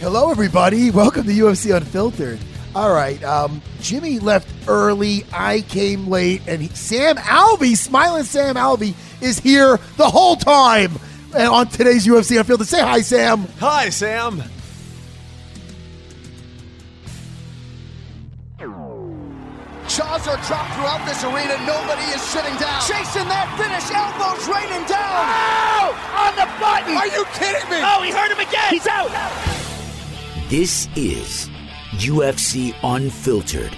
Hello, everybody. Welcome to UFC Unfiltered. All right, um, Jimmy left early. I came late, and he, Sam Alvey, smiling Sam Alvey, is here the whole time and on today's UFC Unfiltered. Say hi, Sam. Hi, Sam. Jaws are dropped throughout this arena. Nobody is sitting down. Chasing that finish. Elbows raining down. Oh! On the button. Are you kidding me? Oh, he hurt him again. He's out. This is UFC Unfiltered.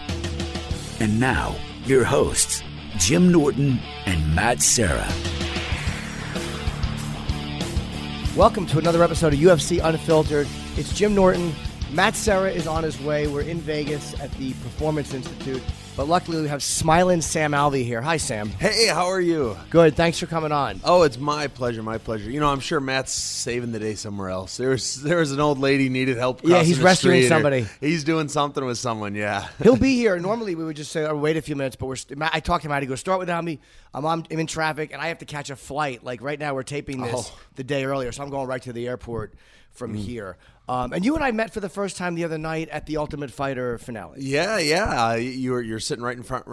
And now, your hosts, Jim Norton and Matt Serra. Welcome to another episode of UFC Unfiltered. It's Jim Norton. Matt Serra is on his way. We're in Vegas at the Performance Institute. But luckily, we have smiling Sam Alvey here. Hi, Sam. Hey, how are you? Good. Thanks for coming on. Oh, it's my pleasure, my pleasure. You know, I'm sure Matt's saving the day somewhere else. There's there was an old lady needed help. Yeah, he's rescuing somebody. He's doing something with someone. Yeah. He'll be here. Normally, we would just say, oh, wait a few minutes, but we're. St- I talked to him. I had to go start without me. I'm, on, I'm in traffic, and I have to catch a flight. Like right now, we're taping this Oh. the day earlier, so I'm going right to the airport from mm. here. Um, and you and I met for the first time the other night at the Ultimate Fighter finale. Yeah, yeah. Uh, you're you're sitting right in front,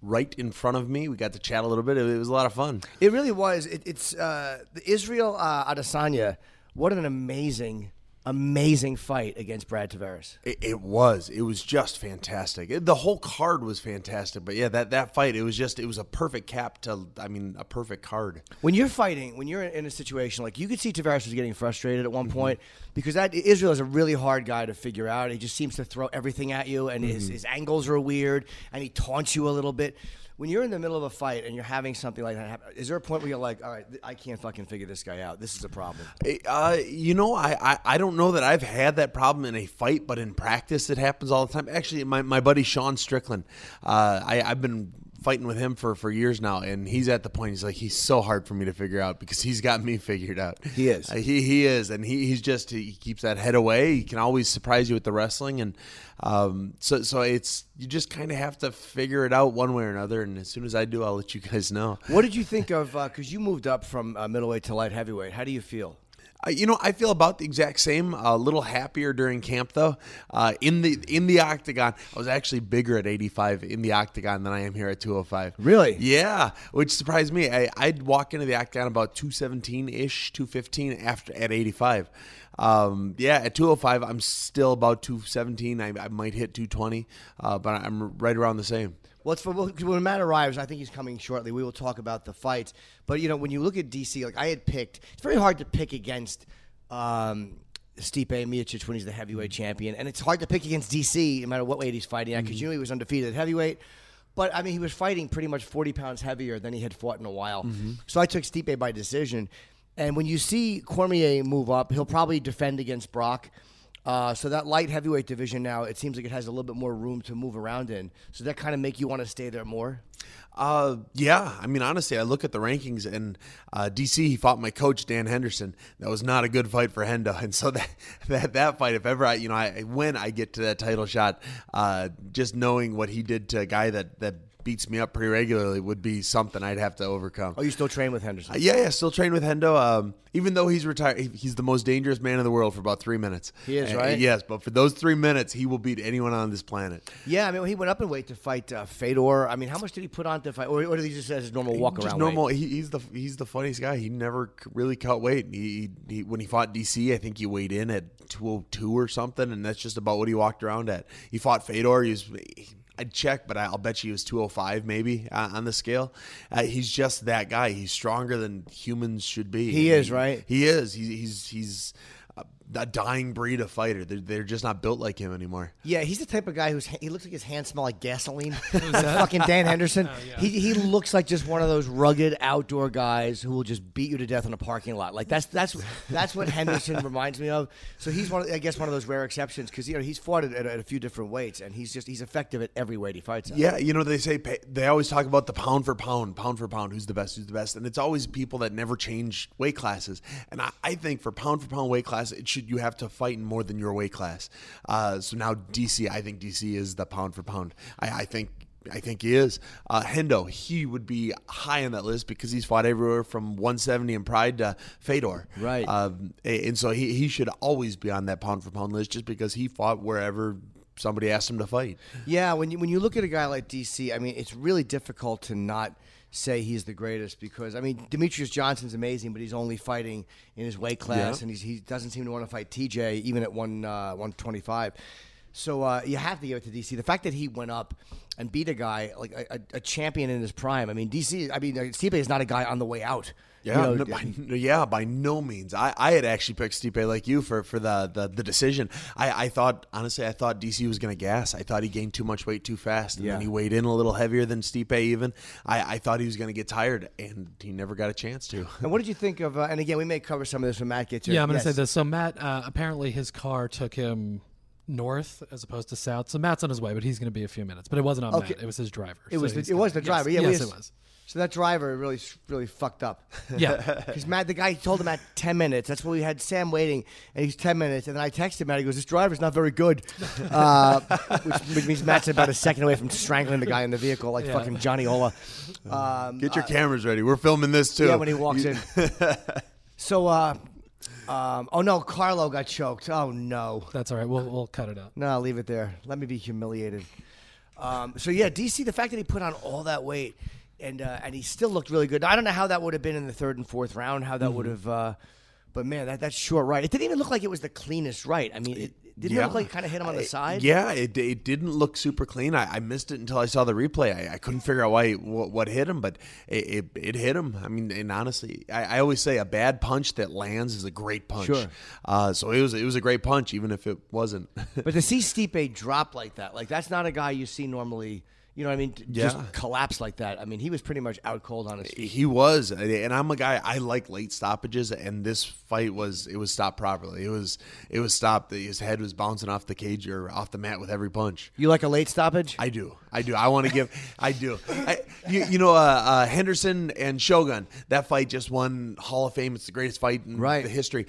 right in front of me. We got to chat a little bit. It, it was a lot of fun. It really was. It, it's uh, the Israel uh, Adesanya. What an amazing, amazing fight against Brad Tavares. It, it was. It was just fantastic. It- the whole card was fantastic. But yeah, that that fight. It was just. It was a perfect cap to. I mean, a perfect card. When you're fighting, when you're in a situation like you could see Tavares was getting frustrated at one mm-hmm. point because that Israel is a really hard guy to figure out. He just seems to throw everything at you, and his, mm-hmm. his angles are weird, and he taunts you a little bit. When you're in the middle of a fight and you're having something like that happen, is there a point where you're like, all right, I can't fucking figure this guy out. This is a problem. Uh, you know, I, I, I don't know that I've had that problem in a fight, but in practice it happens all the time. Actually, my, my buddy Sean Strickland, uh, I, I've been fighting with him for, for years now, and he's at the point he's like he's so hard for me to figure out because he's got me figured out. He is. Uh, he he is, and he, he's just he keeps that head away. He can always surprise you with the wrestling, and um, so so it's you just kind of have to figure it out one way or another. And as soon as I do, I'll let you guys know. What did you think of? Because you moved up from uh, middleweight to light heavyweight. How do you feel? Uh, you know, I feel about the exact same. A little happier during camp, though. Uh, in the in the octagon, I was actually bigger at 85 in the octagon than I am here at 205. Really? Yeah, which surprised me. I, I'd walk into the octagon about 217 ish, 215 after at 85. Um, yeah, at 205, I'm still about 217. I, I might hit 220, uh, but I'm right around the same. Well, it's for, when Matt arrives, I think he's coming shortly. We will talk about the fights. But you know, when you look at DC, like I had picked, it's very hard to pick against um, Stipe Miocic when he's the heavyweight mm-hmm. champion, and it's hard to pick against DC no matter what weight he's fighting at because mm-hmm. you know he was undefeated at heavyweight. But I mean, he was fighting pretty much 40 pounds heavier than he had fought in a while. Mm-hmm. So I took Stipe by decision. And when you see Cormier move up, he'll probably defend against Brock. Uh, so that light heavyweight division now, it seems like it has a little bit more room to move around in. So that kind of make you want to stay there more. Uh, yeah. I mean, honestly, I look at the rankings and uh, DC. He fought my coach Dan Henderson. That was not a good fight for Hendo, and so that that that fight, if ever I, you know, I when I get to that title shot, uh, just knowing what he did to a guy that that beats me up pretty regularly would be something I'd have to overcome. Oh, you still train with Henderson? Uh, yeah, yeah, still train with Hendo. Um, even though he's retired, he- he's the most dangerous man in the world for about three minutes. He is, Uh, right? yes, but for those three minutes, he will beat anyone on this planet. Yeah, I mean, he went up in weight to fight uh, Fedor. I mean, how much did he put on to fight, or, or did he just have his normal walk Just around? normal. He, he's the he's the funniest guy. He never really cut weight. He, he, he when he fought DC, I think he weighed in at two hundred two or something, and that's just about what he walked around at. He fought Fedor. He was. I'd check, but I'll bet you he was 205 maybe uh, on the scale. Uh, he's just that guy. He's stronger than humans should be. He is, right? He is. He, he's he's a, a dying breed of fighter. They're, they're just not built like him anymore. Yeah, he's the type of guy who's he looks like his hands smell like gasoline. fucking Dan Henderson. Oh, he he looks like just one of those rugged outdoor guys who will just beat you to death in a parking lot. Like that's that's that's what Henderson reminds me of. So he's one, of, I guess, one of those rare exceptions because you know he's fought at, at, at a few different weights and he's just he's effective at every weight he fights. At. Yeah, you know they say pa- they always talk about the pound for pound, pound for pound, who's the best, who's the best, and it's always people that never change weight classes. And I, I think for pound for pound weight class, it should you have to fight in more than your weight class. Uh, so now DC, I think DC is the pound for pound. I, I think. I think he is. Uh, Hendo, he would be high on that list because he's fought everywhere from 170 in Pride to Fedor. Right. Um, and so he, he should always be on that pound for pound list just because he fought wherever somebody asked him to fight. Yeah, when you when you look at a guy like DC, I mean, it's really difficult to not say he's the greatest because I mean Demetrious Johnson's amazing, but he's only fighting in his weight class, Yeah. and he's, he doesn't seem to want to fight TJ even at one uh, one twenty five. So uh, you have to give it to DC. The fact that he went up and beat a guy like a, a, a champion in his prime. I mean, DC. I mean, Stipe is not a guy on the way out. You Yeah, know, no, by, no, yeah, by no means. I, I had actually picked Stipe like you for, for the, the, the decision. I, I thought honestly, I thought DC was going to gas. I thought he gained too much weight too fast, and Yeah. then he weighed in a little heavier than Stipe. Even I, I thought he was going to get tired, and he never got a chance to. And what did you think of? Uh, and again, we may cover some of this when Matt gets here. Yeah, I'm going to Yes. say this. So Matt, uh, apparently his car took him north as opposed to south. So Matt's on his way, but he's going to be a few minutes. But it wasn't on Okay. Matt; it was his driver. It So was the, he's it was the driver. Yes, Yeah, yes, just- it was. So that driver really really fucked up. Yeah. Because Matt, the guy told him at ten minutes. That's what we had Sam waiting, and he's ten minutes. And then I texted Matt. He goes, "This driver's not very good," uh, which, which means Matt's about a second away from strangling the guy in the vehicle, like fucking Johnny Ola. Um, Get your cameras ready. We're filming this too. yeah, when he walks You- in. So, uh, um, oh no, Carlo got choked. Oh no. That's all right. We'll we'll cut it out. No, leave it there. Let me be humiliated. Um, so yeah, DC. The fact that he put on all that weight and uh, and he still looked really good. I don't know how that would have been in the third and fourth round. How that would Mm-hmm. have. Uh, but man, that that's short right. It didn't even look like it was the cleanest right. I mean, it didn't it look like it kind of hit him on the side. Yeah, it, it didn't look super clean. I, I missed it until I saw the replay. I, I couldn't figure out why what, what hit him, but it, it, it hit him. I mean, and honestly, I, I always say a bad punch that lands is a great punch. Sure. Uh, so it was it was a great punch, even if it wasn't. But to see Stipe drop like that, like that's not a guy you see normally. You know what I mean? Just Yeah. collapse like that. I mean, he was pretty much out cold on his feet. He was, and I'm a guy. I like late stoppages, and this fight was it was stopped properly. It was it was stopped. His head was bouncing off the cage or off the mat with every punch. You like a late stoppage? I do. I do. I want to give. I do. I, you, you know, uh, uh, Henderson and Shogun. That fight just won Hall of Fame. It's the greatest fight in Right. the history.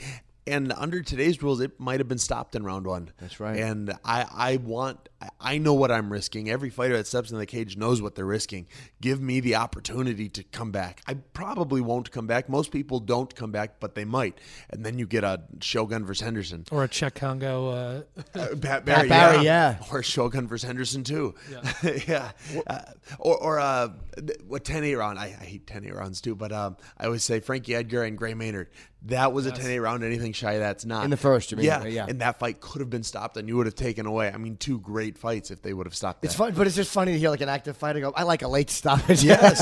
And under today's rules, it might have been stopped in round one. That's right. And I, I want. I- I know what I'm risking. Every fighter that steps in the cage knows what they're risking. Give me the opportunity to come back. I probably won't come back. Most people don't come back, but they might. And then you get a Shogun versus Henderson. Or a Cheick Kongo. Uh, Uh, Pat Barry, Barry, yeah. Or Shogun versus Henderson too. Yeah, yeah. Uh, or or uh, what 10-8 round? I, I hate 10-8 rounds too, but um, I always say Frankie Edgar and Gray Maynard. That was a 10-8 round. Anything shy of that's not In the first, you mean? Yeah, Yeah. And that fight could have been stopped, and you would have taken away. I mean, two great fights if they would have stopped. It's fun, but it's just funny to hear like an active fighter go, "I like a late stoppage." Yes,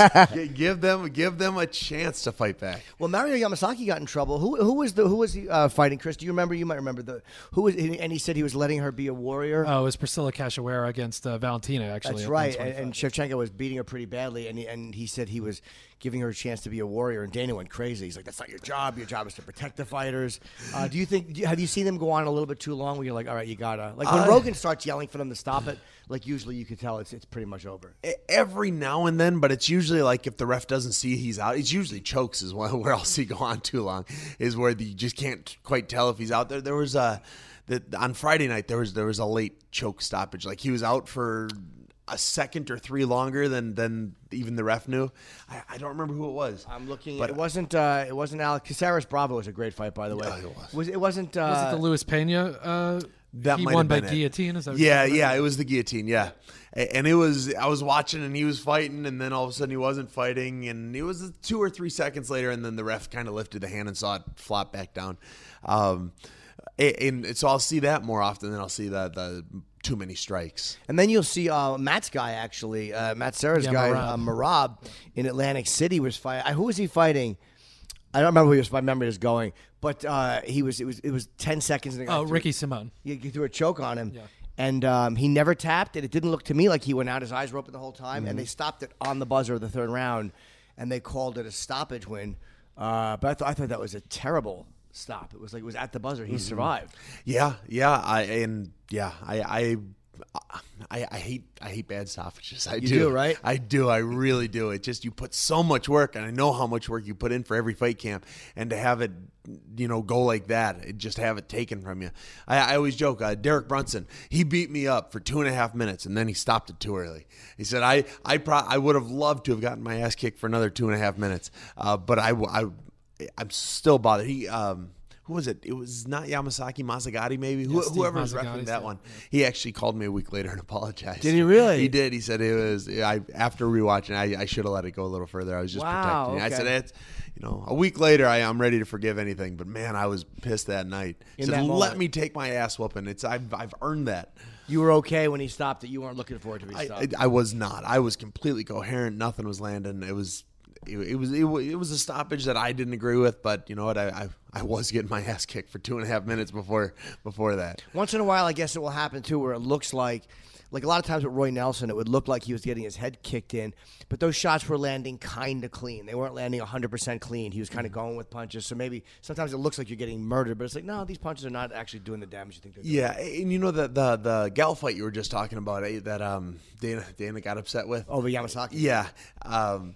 give them give them a chance to fight back. Well, Mario Yamasaki got in trouble. Who who was the who was he uh, fighting? Chris, do you remember? You might remember the who was, and he said he was letting her be a warrior. oh, it was Priscilla Cachoeira against uh, Valentina. Actually, That's right. And, 125. and Shevchenko was beating her pretty badly, and he, and he said he was giving her a chance to be a warrior. And Dana went crazy. He's like, "That's not your job. Your job is to protect the fighters." Uh, do you think? Have you seen them go on a little bit too long? Where you're like, "All right, you gotta." Like when Uh, Rogan starts yelling for them to stop it, like usually you could tell it's it's pretty much over. Every now and then, but it's usually like if the ref doesn't see he's out, it's usually chokes is one where I'll see go on too long is where the, you just can't quite tell if he's out there. There was a the, on Friday night there was there was a late choke stoppage, like he was out for a second or three longer than than even the ref knew. I, I don't remember who it was. I'm looking. But- it wasn't. Uh, it wasn't Alex Caceres Bravo was a great fight, by the way. Yeah, it was. Was it wasn't? Uh, Was it the Luis Pena? Uh, That he might won have by it. guillotine. Is that Yeah, talking yeah, it was the guillotine. Yeah, and it was I was watching and he was fighting, and then all of a sudden he wasn't fighting, and it was two or three seconds later, and then the ref kind of lifted the hand and saw it flop back down. Um, a- and so I'll see that more often than I'll see the the too many strikes. And then you'll see uh, Matt's guy actually, uh, Matt Serra's Yeah, guy, Merab. uh, Merab, in Atlantic City was fighting. Who was he fighting? I don't remember who he was. My memory is going, but uh, he was. It was. It was ten seconds. And the guy Oh, threw- Ricky Simone. He, he threw a choke on him. Yeah. And um, he never tapped, and it didn't look to me like he went out. His eyes were open the whole time, and they stopped it on the buzzer of the third round, and they called it a stoppage win. Uh, but I, th- I thought that was a terrible stop. It was like it was at the buzzer. He survived. Yeah, yeah, I and yeah, I I. I, I hate I hate bad stoppages. I You do, do, right? I do. I really do. It just you put so much work, and I know how much work you put in for every fight camp, and to have it, you know, go like that, it just have it taken from you. I, I always joke. Uh, Derek Brunson, he beat me up for two and a half minutes, and then he stopped it too early. He said, "I I pro- I would have loved to have gotten my ass kicked for another two and a half minutes, uh, but I I I'm still bothered." He um. Who was it? It was not Yamasaki Mazzagatti, maybe. Who, whoever was refereeing that one. He actually called me a week later and apologized. Did he really? He did. He said it was. I after rewatching, I, I should have let it go a little further. I was just Wow, protecting. you. I said it's, you know, a week later, I, I'm ready to forgive anything. But man, I was pissed that night. He In said, that let moment. me take my ass whooping. It's I've I've earned that. You were okay when he stopped it. You weren't looking for it to be I, stopped. I, I was not. I was completely coherent. Nothing was landing. It was. It, was it, it was a stoppage that I didn't agree with, but you know what? I, I I was getting my ass kicked for two and a half minutes before before that. Once in a while, I guess it will happen too, where it looks like, like a lot of times with Roy Nelson, it would look like he was getting his head kicked in, but those shots were landing kind of clean. They weren't landing 100% clean. He was kind of going with punches. So maybe sometimes it looks like you're getting murdered, but it's like, no, these punches are not actually doing the damage you think they're doing. Yeah, and you know the the the gal fight you were just talking about eh, that um Dana Dana got upset with. Oh, the Yamasaki? Yeah, um,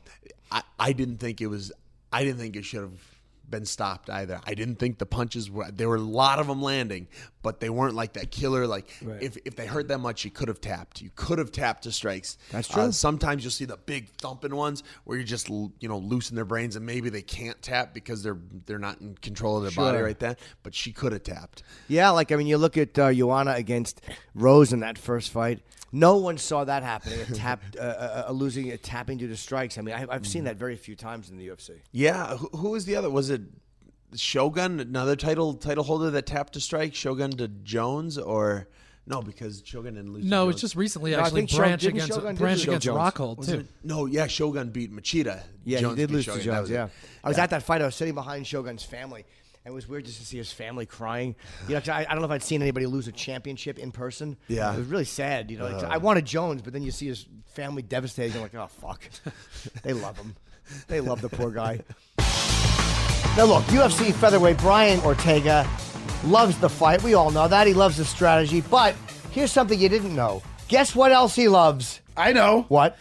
I I didn't think it was. I didn't think it should have been stopped either. I didn't think the punches were. There were a lot of them landing, but they weren't like that killer. Like if if they hurt that much, you could have tapped. You could have tapped to strikes. That's Uh, true. sometimes you'll see the big thumping ones where you just you know loosen their brains and maybe they can't tap because they're they're not in control of their body right then. But she could have tapped. Yeah, like, I mean, you look at uh, Joanna against Rose in that first fight. No one saw that happening. A tap, uh, uh, losing, a tapping due to strikes. I mean, I, I've seen that very few times in the UFC. Yeah, who, who was the other? Was it Shogun, another title title holder that tapped to strike Shogun to Jones, or no? Because Shogun didn't lose. No, Jones. it's just recently No, I actually think Branch didn't against Shogun Branch against Jones. Rockhold too. it- No, yeah, Shogun beat Machida. Yeah, Jones he did lose Shogun. to Jones. was. Yeah, I was at that fight. I was sitting behind Shogun's family, and it was weird just to see his family crying. You know, 'cause I, I don't know if I'd seen anybody lose a championship in person. Yeah. Uh. it was really sad. You know, like, I wanted Jones, but then you see his family devastated. You're like, oh fuck, they love him. They love the poor guy. Now look, UFC featherweight Brian Ortega loves the fight. We all know that he loves the strategy. But here's something you didn't know. Guess what else he loves? I know. What?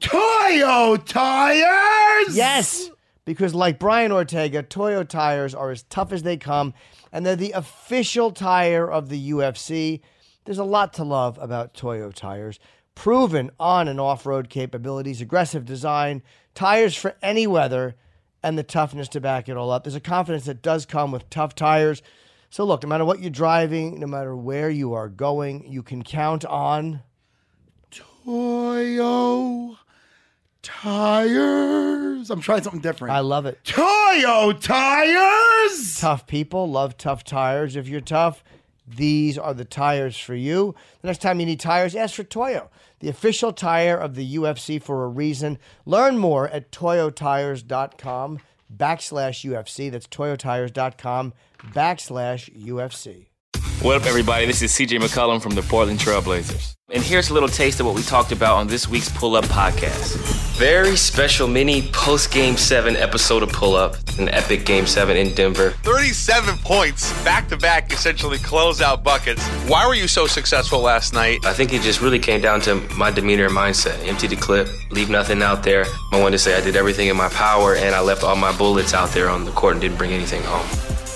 Toyo tires. Yes, because like Brian Ortega, Toyo tires are as tough as they come, and they're the official tire of the UFC. There's a lot to love about Toyo tires. Proven on and off road capabilities, aggressive design, tires for any weather, and the toughness to back it all up. There's a confidence that does come with tough tires. So, look, no matter what you're driving, no matter where you are going, you can count on Toyo tires. I'm trying something different. I love it. Toyo tires. Tough people love tough tires. If you're tough, these are the tires for you. The next time you need tires, ask for Toyo, the official tire of the UFC for a reason. Learn more at toyotires.com backslash UFC. That's toyotires.com backslash UFC. What up, everybody? This is CJ McCollum from the Portland Trailblazers. And here's a little taste of what we talked about on this week's Pull Up podcast. Very special mini post Game 7 episode of Pull Up, an epic Game 7 in Denver. 37 points, back to back, essentially closeout buckets. Why were you so successful last night? I think it just really came down to my demeanor and mindset. Empty the clip, leave nothing out there. I wanted to say I did everything in my power and I left all my bullets out there on the court and didn't bring anything home.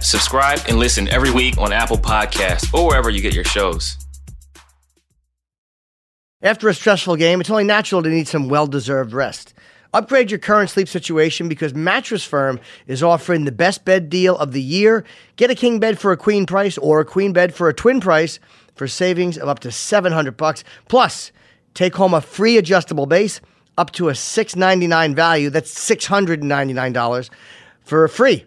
subscribe and listen every week on Apple Podcasts or wherever you get your shows. After a stressful game, it's only natural to need some well deserved rest. Upgrade your current sleep situation because Mattress Firm is offering the best bed deal of the year. Get a king bed for a queen price or a queen bed for a twin price for savings of up to 700 bucks. Plus, take home a free adjustable base up to a 699 value. That's $699 for free.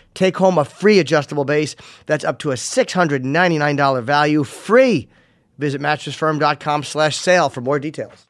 Take home a free adjustable base that's up to a $699 value free. Visit mattressfirm.com slash sale for more details.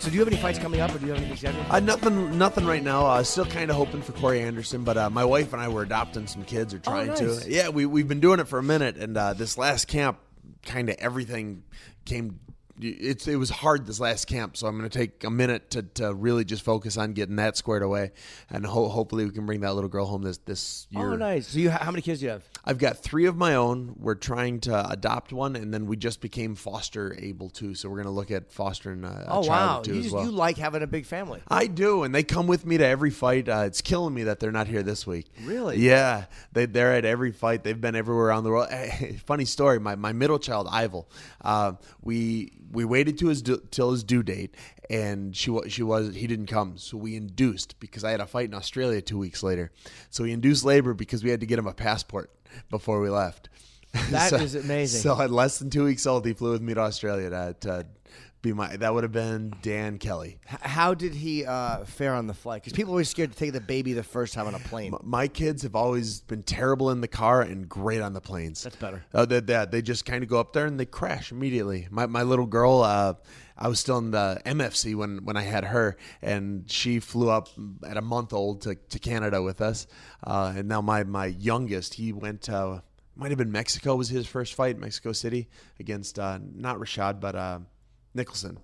So do you have any fights coming up or do you have anything scheduled? Uh, nothing, nothing right now. i uh, still kind of hoping for Corey Anderson, but uh, my wife and I were adopting some kids or trying Oh, nice. to. Yeah, we we've been doing it for a minute, and uh, this last camp, kind of everything came. It's it was hard this last camp, so I'm going to take a minute to, to really just focus on getting that squared away, and ho- hopefully we can bring that little girl home this this oh, year. Oh, nice. So you, how many kids do you have? I've got three of my own. We're trying to adopt one, and then we just became foster able too. So we're going to look at fostering a, a oh, child wow. too You, as just, well. you like having a big family. I do, and they come with me to every fight. Uh, it's killing me that they're not here this week. Really? Yeah, they they're at every fight. They've been everywhere around the world. funny story. My my middle child, Ivel, uh, we we waited to his due, till his due date, and she wa- she was he didn't come, so we induced because I had a fight in Australia two weeks later. So we induced labor because we had to get him a passport before we left. That so, is amazing. So at less than two weeks old, he flew with me to Australia to. to be my that would have been Dan Kelly. H- How did he uh, fare on the flight? Because people are always scared to take the baby the first time on a plane. My kids have always been terrible in the car and great on the planes. That's better. Oh, they, they, they just kind of go up there and they crash immediately. My, my little girl, uh, I was still in the MFC when, when I had her, and she flew up at a month old to, to Canada with us. Uh, and now my, my youngest, he went to, might have been Mexico, was his first fight, Mexico City, against uh, not Rashad, but uh, Nicholson.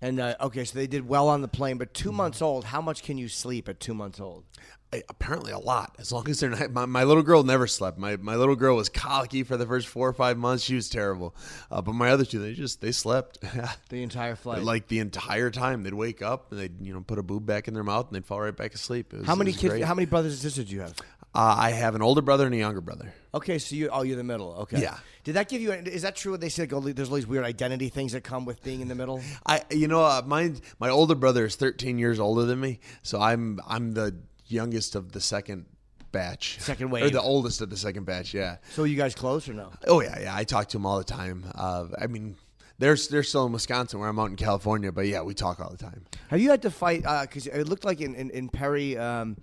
And uh, okay, so they did well on the plane, but two months old. How much can you sleep at two months old? Apparently a lot as long as they're not my, my little girl never slept my, my little girl was colicky for the first four or five months she was terrible uh, but my other two they just they slept The entire flight. like the entire time they'd wake up and they'd you know put a boob back in their mouth and they'd fall right back asleep It was- how many kids? great. How many brothers and sisters do you have? uh, i have an older brother and a younger brother Okay, so you oh you're the middle. Okay. Yeah. Did that give you? Is that true? What they said? Go, there's all these weird identity things that come with being in the middle. I you know uh, my my older brother is 13 years older than me so I'm I'm the youngest of the second batch Second wave. or the oldest of the second batch yeah So you guys close or no? Oh yeah, yeah. I talk to him all the time. Uh, I mean, they're they're still in Wisconsin, where I'm out in California. But yeah, we talk all the time. Have you had to fight? Because it looked like in in, in Perry. Um,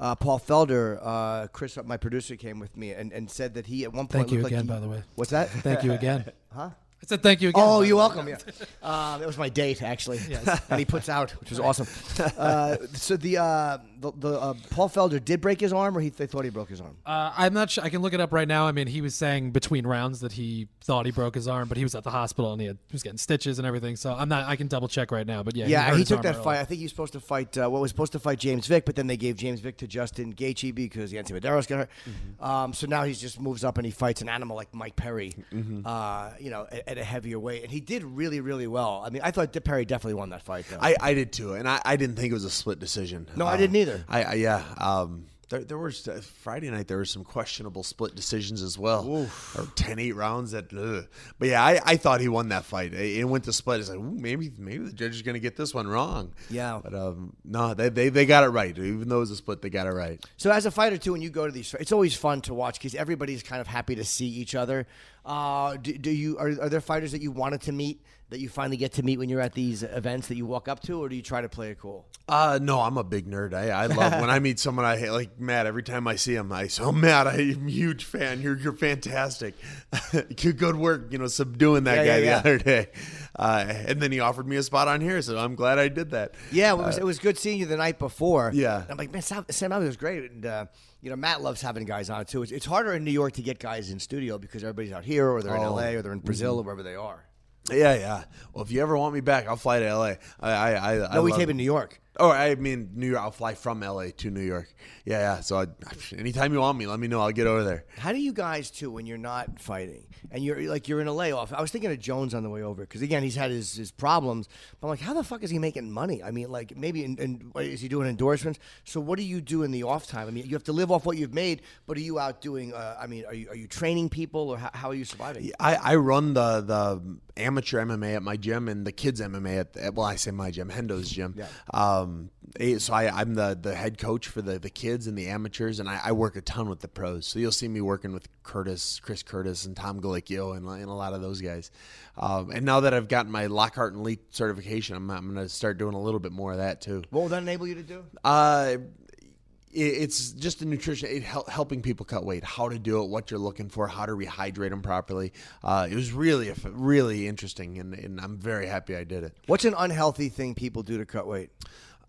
uh, Paul Felder, uh, Chris, my producer, came with me and, and said that he at one point. Thank you looked like again, he- by the way. What's that? Thank you again. huh? I said thank you again. Oh, you're welcome. Yeah, uh, that was my date actually. Yes. and he puts out, which was awesome. Uh, so the uh, the, the uh, Paul Felder did break his arm, or he they thought he broke his arm. Uh, I'm not sure. I can look it up right now. I mean, he was saying between rounds that he thought he broke his arm, but he was at the hospital and he, had, he was getting stitches and everything. So I'm not. I can double check right now. But yeah, Yeah, hurt he took that early. fight. I think he was supposed to fight. Uh, what was supposed to fight James Vick, but then they gave James Vick to Justin Gaethje because Yancy Medeiros got hurt. Mm-hmm. Um, so now he just moves up and he fights an animal like Mike Perry. Mm-hmm. Uh, you know, at, a heavier weight, and he did really, really well. I mean, I thought Perry definitely won that fight. Though. I, I did too, and I, I didn't think it was a split decision. No, I Uh, didn't either. I, I yeah. Um, There, there was uh, Friday night. There were some questionable split decisions as well, or 10-8 rounds. That, ugh. but yeah, I, I thought he won that fight. It, it went to split. It's like ooh, maybe maybe the judge is going to get this one wrong. Yeah. but um, no, they, they they got it right. Even though it was a split, they got it right. So as a fighter too, when you go to these, it's always fun to watch because everybody's kind of happy to see each other. Uh, do, do you are, are there fighters that you wanted to meet that you finally get to meet when you're at these events that you walk up to, or do you try to play it cool? Uh, no, I'm a big nerd. I, I love when I meet someone I hate, like Matt. Every time I see him, I say, "Oh, Matt, I'm a huge fan. You're you're fantastic. good good work, you know, subduing that Yeah, guy yeah, yeah. the other day." Uh, and then he offered me a spot on here, so I'm glad I did that. Yeah, it was, it was good seeing you the night before. Uh, Yeah. I'm like, man, Sam, Sam was great, and uh, you know, Matt loves having guys on too. It's, it's harder in New York to get guys in studio because everybody's out here, or they're in Oh. LA, or they're in Brazil, or wherever they are. Yeah, yeah. Well, if you ever want me back, I'll fly to LA. I, I, I, I No, we love- tape in New York. Oh, I mean New York. I'll fly from LA to New York. Yeah, yeah. So I, anytime you want me, let me know. I'll get over there. How do you guys too when you're not fighting and you're like you're in a layoff? I was thinking of Jones on the way over because again he's had his, his problems. But I'm like, how the fuck is he making money? I mean, like maybe in, is he doing endorsements? So what do you do in the off time? I mean, you have to live off what you've made, but are you out doing? Uh, I mean, are you are you training people or how, how are you surviving? I, I run the the amateur MMA at my gym and the kids MMA at, at well I say my gym Hendo's gym. Yeah. Um, eh, so I, I'm the the head coach for the the kids and the amateurs and I, I work a ton with the pros. So you'll see me working with Curtis, Chris Curtis, and Tom Gallicchio and, and a lot of those guys. Um, and now that I've gotten my Lockhart and Lee certification, I'm I'm going to start doing a little bit more of that too. What will that enable you to do? Uh, it's just a nutrition it hel- helping people cut weight how to do it what you're looking for how to rehydrate them properly uh, it was really really interesting and, and i'm very happy i did it What's an unhealthy thing people do to cut weight?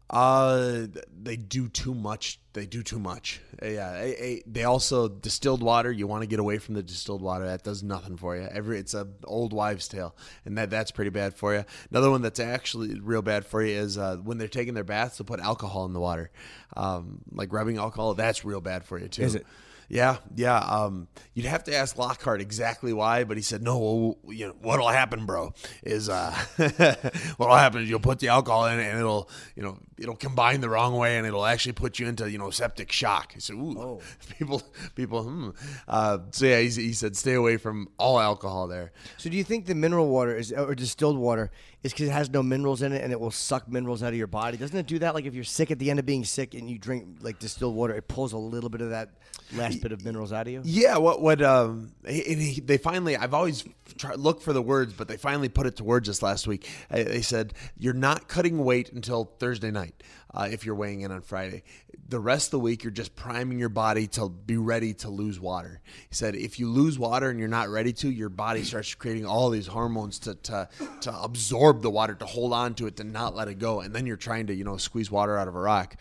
Uh, they do too much. They do too much. Yeah, eh, eh, they also distilled water. You want to get away from the distilled water. That does nothing for you. Every it's a old wives' tale, and that that's pretty bad for you. Another one that's actually real bad for you is uh, when they're taking their baths, they'll put alcohol in the water, um, like rubbing alcohol. That's real bad for you too. Is it? Yeah, yeah. Um, you'd have to ask Lockhart exactly why, but he said, "No, well, you know what'll happen, bro, is uh, what'll happen is you'll put the alcohol in it, and it'll, you know, it'll combine the wrong way, and it'll actually put you into, you know, septic shock." He said, "Ooh, people, people, hmm." Uh, so yeah, he, he said, "Stay away from all alcohol there." So do you think the mineral water is or distilled water is because it has no minerals in it and it will suck minerals out of your body? Doesn't it do that? Like if you're sick at the end of being sick and you drink like distilled water, it pulls a little bit of that last bit of minerals out of you. Yeah, what what um he, and he, they finally I've always tried look for the words, but they finally put it to words this last week. They said you're not cutting weight until Thursday night uh, if you're weighing in on Friday. The rest of the week you're just priming your body to be ready to lose water. He said if you lose water and you're not ready to, your body starts creating all these hormones to to to absorb the water, to hold on to it, to not let it go, and then you're trying to you know squeeze water out of a rock.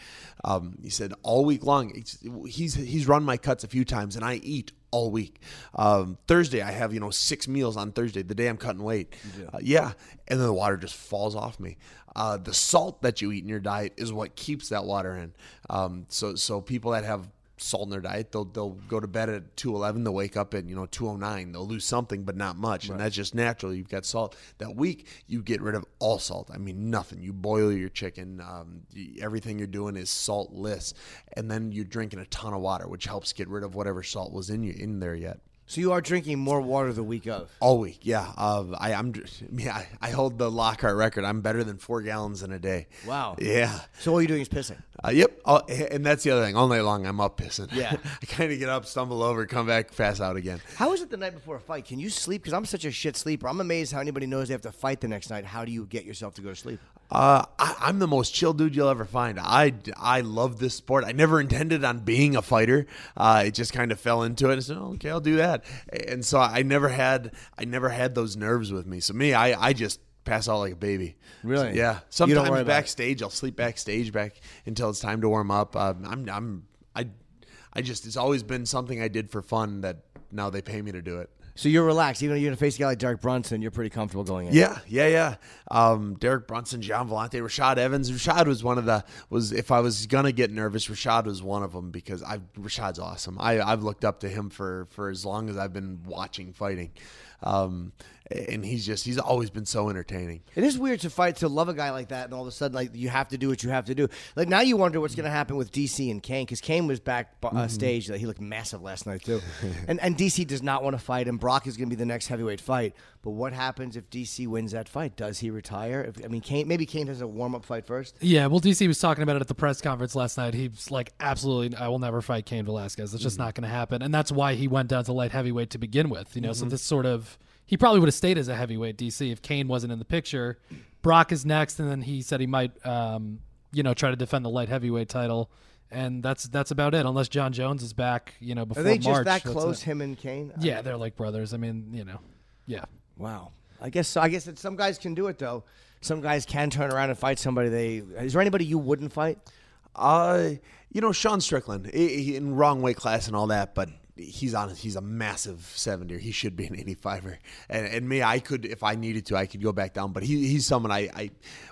Um, he said all week long he's he's run my cuts a few times, and I eat all week. Um, Thursday, I have you know six meals on Thursday, the day I'm cutting weight. Uh, yeah, and then the water just falls off me. Uh, the salt that you eat in your diet is what keeps that water in. Um, so so people that have salt in their diet, they'll they'll go to bed at two eleven, they'll wake up at you know two oh nine, they'll lose something, but not much, and that's just natural. You've got salt. That week, you get rid of all salt. I mean nothing. You boil your chicken. Um, everything you're doing is saltless, and then you're drinking a ton of water, which helps get rid of whatever salt was in you in there yet. So you are drinking more water the week of. All week, yeah. Uh, I, I'm, yeah. I, I hold the Lockhart record. I'm better than four gallons in a day. Wow. Yeah. So all you're doing is pissing. Uh, yep. Oh, and that's the other thing. All night long, I'm up pissing. Yeah. I kind of get up, stumble over, come back, pass out again. How is it the night before a fight? Can you sleep? Because I'm such a shit sleeper. I'm amazed how anybody knows they have to fight the next night. How do you get yourself to go to sleep? Uh, I, I'm the most chill dude you'll ever find. I, I love this sport. I never intended on being a fighter. Uh, it just kind of fell into it. And said, oh, okay, I'll do that. And so I never had I never had those nerves with me. So me, I, I just pass out like a baby. Really? yeah. You don't Sometimes backstage, I'll sleep backstage back until it's time to warm up. Um, I'm I'm I I just it's always been something I did for fun that now they pay me to do it. So you're relaxed, even though you're gonna face a guy like Derek Brunson. You're pretty comfortable going in. Yeah, yeah, yeah. Um, Derek Brunson, Gian Villante, Rashad Evans. Rashad was one of the was if I was gonna get nervous, Rashad was one of them because I Rashad's awesome. I I've looked up to him for for as long as I've been watching fighting. Um, and he's just he's always been so entertaining. It is weird to fight to love a guy like that, and all of a sudden, like you have to do what you have to do. Like now, you wonder what's going to happen with DC and Cain because Cain was back uh, Mm-hmm. stage. Like, he looked massive last night too, and and DC does not want to fight him. Brock is going to be the next heavyweight fight. But what happens if DC wins that fight? Does he retire? If, I mean, Cain maybe Cain has a warm up fight first. Yeah, well, DC was talking about it at the press conference last night. He's like, absolutely, I will never fight Cain Velasquez. It's just not going to happen, and that's why he went down to light heavyweight to begin with. You know, so Mhm. this sort of he probably would have stayed as a heavyweight DC if Cain wasn't in the picture. Brock is next, and then he said he might, um, you know, try to defend the light heavyweight title, and that's that's about it. Unless Jon Jones is back, you know, before March. Are they just that close? it. Him and Cain? Yeah, they're like brothers. I mean, you know, yeah. Wow. I guess so. I guess that some guys can do it though. Some guys can turn around and fight somebody. They is there anybody you wouldn't fight? Uh, you know, Sean Strickland he, he- in wrong weight class and all that, but he's on. He's a massive seventy. He should be an eighty-fiver. And, and me, I could if I needed to, I could go back down. But he, he's someone I, I.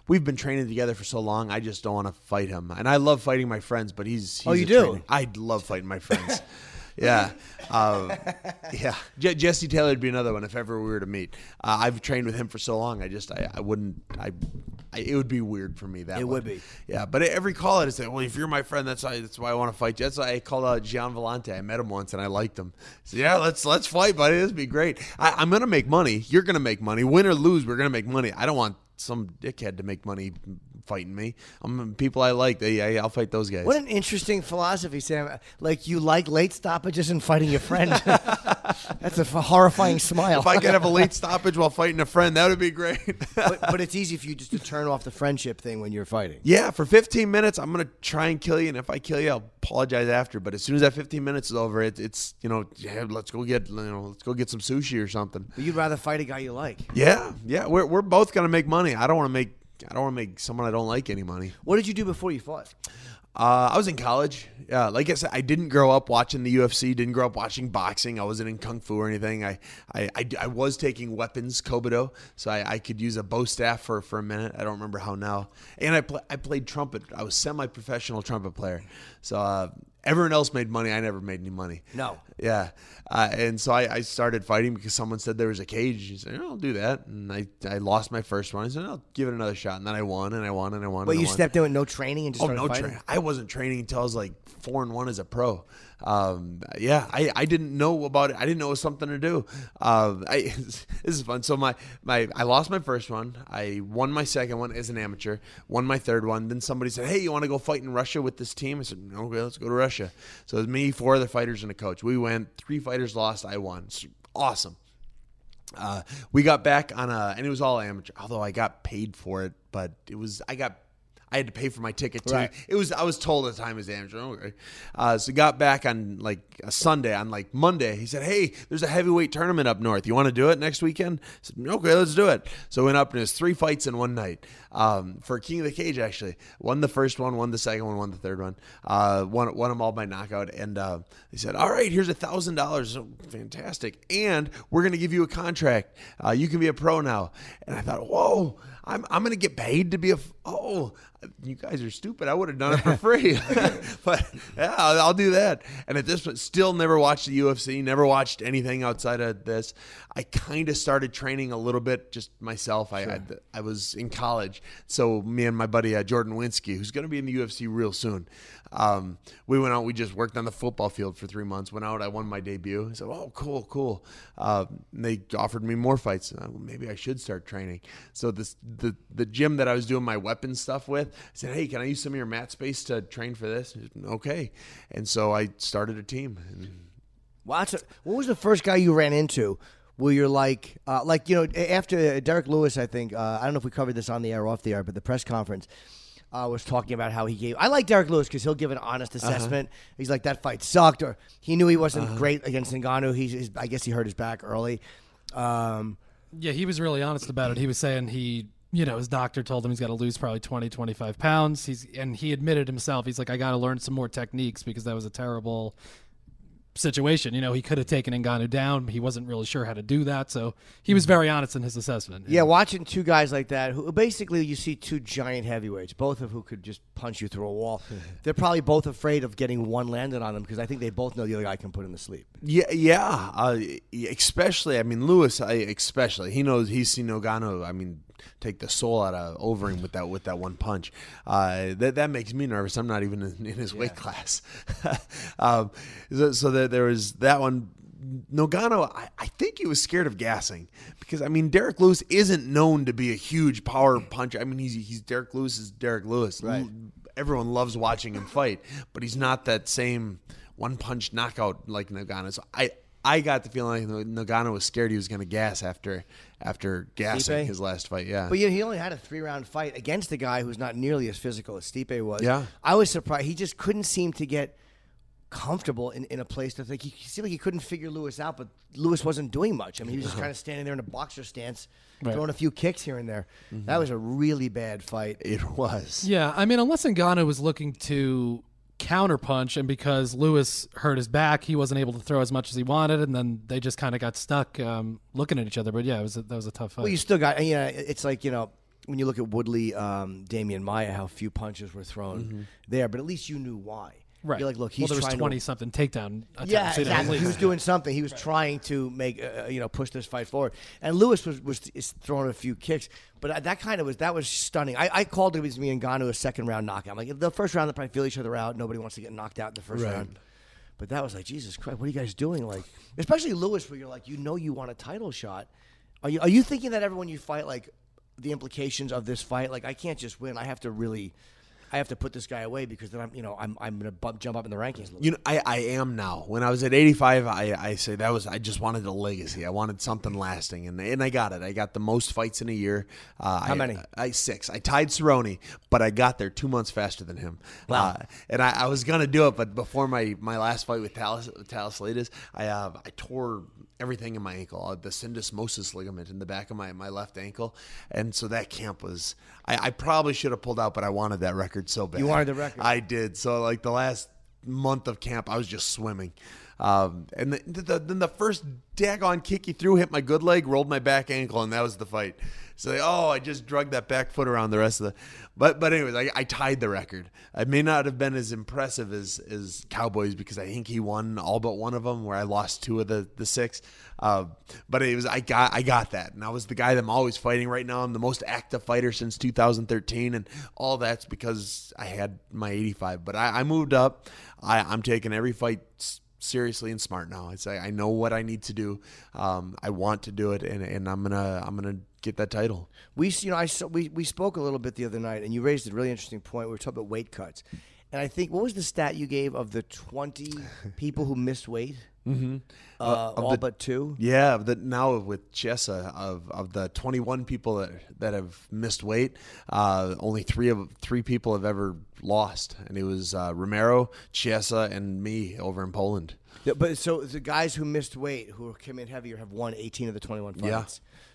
We've been training together for so long. I just don't want to fight him. And I love fighting my friends, but he's. Oh, he's Oh, you a do? I love fighting my friends. Yeah, um, yeah. Je- Jesse Taylor would be another one if ever we were to meet. Uh, I've trained with him for so long. I just, I, I wouldn't. I, I, it would be weird for me. That It way. would be. Yeah, but every call I say, well, if you're my friend, that's why that's why I want to fight you. That's why I called out Gian Villante. I met him once and I liked him. So yeah, let's let's fight, buddy. This would be great. I, I'm gonna make money. You're gonna make money. Win or lose, we're gonna make money. I don't want some dickhead to make money fighting me. I'm people I like. They, I, I'll fight those guys. What an interesting philosophy, Sam. Like you like late stoppages and fighting your friend. That's a horrifying smile. if I could have a late stoppage while fighting a friend, that would be great. but, but it's easy for you just to turn off the friendship thing when you're fighting. Yeah, for 15 minutes, I'm gonna try and kill you, and if I kill you, I'll apologize after. But as soon as that 15 minutes is over, it, it's you know, yeah, let's go get you know, let's go get some sushi or something. But you'd rather fight a guy you like. Yeah, yeah, we're we're both gonna make money. I don't want to make I don't want to make someone I don't like any money. What did you do before you fought? Uh, I was in college. Yeah, like I said, I didn't grow up watching the UFC. Didn't grow up watching boxing. I wasn't in kung fu or anything. I, I, I, I was taking weapons kobudo, so I, I could use a bow staff for, for a minute. I don't remember how now. And I pl- I played trumpet. I was semi-professional trumpet player. So uh, everyone else made money. I never made any money. No. Yeah, uh, and so I, I started fighting because someone said there was a cage. He said, "I'll do that," and I, I lost my first one. I said, "I'll give it another shot," and then I won, and I won, and I won. But you won. stepped in with no training and just Oh no, fighting? tra- I wasn't training until I was like four and one as a pro. Um, yeah, I, I didn't know about it. I didn't know it was something to do. Uh, I, this is fun. So my, my I lost my first one. I won my second one as an amateur. Won my third one. Then somebody said, "Hey, you want to go fight in Russia with this team?" I said, "Okay, let's go to Russia." So it was me, four other fighters, and a coach. We went. Three fighters lost. I won. Awesome. Uh, we got back on a, and it was all amateur. Although I got paid for it, but it was I got. I had to pay for my ticket too. Right. It was I was told at the time as amateur. Okay. Uh, so got back on like a Sunday. On like Monday, he said, "Hey, there's a heavyweight tournament up north. You want to do it next weekend?" I said, "Okay, let's do it." So we went up and it was three fights in one night um, for King of the Cage. Actually, won the first one, won the second one, won the third one. Uh, won won them all by knockout. And uh, they said, "All right, here's a thousand dollars. Fantastic, and we're gonna give you a contract. Uh, you can be a pro now." And I thought, "Whoa." I'm, I'm gonna get paid to be a oh you guys are stupid. I would have done it for free. But yeah I'll, I'll do that. And at this point still never watched the UFC never watched anything outside of this. I kind of started training a little bit just myself. I I, I was in college. So me and my buddy uh, Jordan Winsky who's gonna be in the UFC real soon um, we went out we just worked on the football field for three months went out I won my debut. Said oh cool cool. Uh, they offered me more fights. Uh, well, maybe I should start training. So this the the gym that I was doing my weapons stuff with I said hey can I use some of your mat space to train for this? Said, okay. And so I started a team. Well, a, what was the first guy you ran into? Where you're like, uh, like you know, after Derek Lewis, I think uh, I don't know if we covered this on the air or off the air, but the press conference uh, was talking about how he gave. I like Derek Lewis because he'll give an honest assessment. He's like that fight sucked, or he knew he wasn't great against Ngannou. He's, he's, I guess he hurt his back early. Um, Yeah, he was really honest about it. He was saying he, you know, his doctor told him he's got to lose probably 20, 25 pounds. He's and he admitted himself. He's like, I got to learn some more techniques because that was a terrible situation. You know, he could have taken Ngannou down. He wasn't really sure how to do that, so he was very honest in his assessment. Yeah, watching two guys like that, who basically you see two giant heavyweights, both of who could just punch you through a wall. They're probably both afraid of getting one landed on them because I think they both know the other guy can put him to sleep. Yeah, yeah. Uh, especially, I mean, Lewis. I especially he knows he's seen Ngannou. I mean, take the soul out of over him with that with that one punch. Uh, that that makes me nervous. I'm not even in, in his weight class. um, so, so there, there was that one. Ngannou, I, I think he was scared of gassing because I mean Derek Lewis isn't known to be a huge power puncher. I mean he's he's Derek Lewis is Derek Lewis. Right. Everyone loves watching him fight, but he's not that same one punch knockout like Ngannou. So I I got the feeling like Ngannou was scared he was going to gas after after gassing Stipe? his last fight. Yeah, But yeah, he only had a three round fight against a guy who's not nearly as physical as Stipe was. Yeah. I was surprised. He just couldn't seem to get comfortable in, in a place to think. He, he seemed like he couldn't figure Lewis out, but Lewis wasn't doing much. I mean, he was just kind of standing there in a boxer stance, Right. throwing a few kicks here and there. Mm-hmm. That was a really bad fight. it was. Yeah, I mean, unless Ngannou was looking to counterpunch, and because Lewis hurt his back, he wasn't able to throw as much as he wanted, and then they just kind of got stuck um, looking at each other. But yeah, it was a, that was a tough fight. Well, you still got, you know, it's like, you know, when you look at Woodley, um, Demian Maia, how few punches were thrown there, but at least you knew why. Right. You're like, look, he's well, there was trying to- twenty something takedown. attempts, Yeah, you know, exactly. He was doing something. He was trying to make uh, you know push this fight forward. And Lewis was was is throwing a few kicks, but uh, that kind of was that was stunning. I, I called it was me and Ngannou a second round knockout. I'm like the first round they probably feel each other out. Nobody wants to get knocked out in the first Right. round. But that was like Jesus Christ. What are you guys doing? Like especially Lewis, where you're like you know you want a title shot. Are you are you thinking that everyone you fight like the implications of this fight? Like I can't just win. I have to really. I have to put this guy away because then I'm, you know, I'm, I'm gonna bump, jump up in the rankings. a little You know, I, I am now. When I was at 85, I, I say that was I just wanted a legacy. I wanted something lasting, and and I got it. I got the most fights in a year. Uh, How I, many? I six. I tied Cerrone, but I got there two months faster than him. Wow. Uh, and I, I was gonna do it, but before my, my last fight with Talis Talislitis, I uh, I tore everything in my ankle, uh, the syndesmosis ligament in the back of my, my left ankle, and so that camp was. I, I probably should have pulled out, but I wanted that record so bad. You wanted the record. I did. So like the last month of camp, I was just swimming. Um, and the, the, then the first daggone kick he threw hit my good leg, rolled my back ankle, and that was the fight. So oh, I just drug that back foot around the rest of the. But but anyways, I, I tied the record. I may not have been as impressive as as Cowboys because I think he won all but one of them, where I lost two of the the six. Uh, but it was I got I got that, and I was the guy that I'm always fighting right now. I'm the most active fighter since 2013, and all that's because I had my 85. But I, I moved up. I, I'm taking every fight seriously and smart now. It's like I know what I need to do. Um, I want to do it, and, and I'm gonna I'm gonna get that title. We, you know, I we we spoke a little bit the other night, and you raised a really interesting point. We were talking about weight cuts, and I think what was the stat you gave of the twenty people who missed weight? Mm-hmm. Uh, of all the- but two. Yeah, the, now with Chiesa, of of the 21 people that that have missed weight, uh, only three of three people have ever lost, and it was uh, Romero, Chiesa, and me over in Poland. Yeah, But so the guys who missed weight, who came in heavier, have won eighteen of the twenty-one fights. Yeah.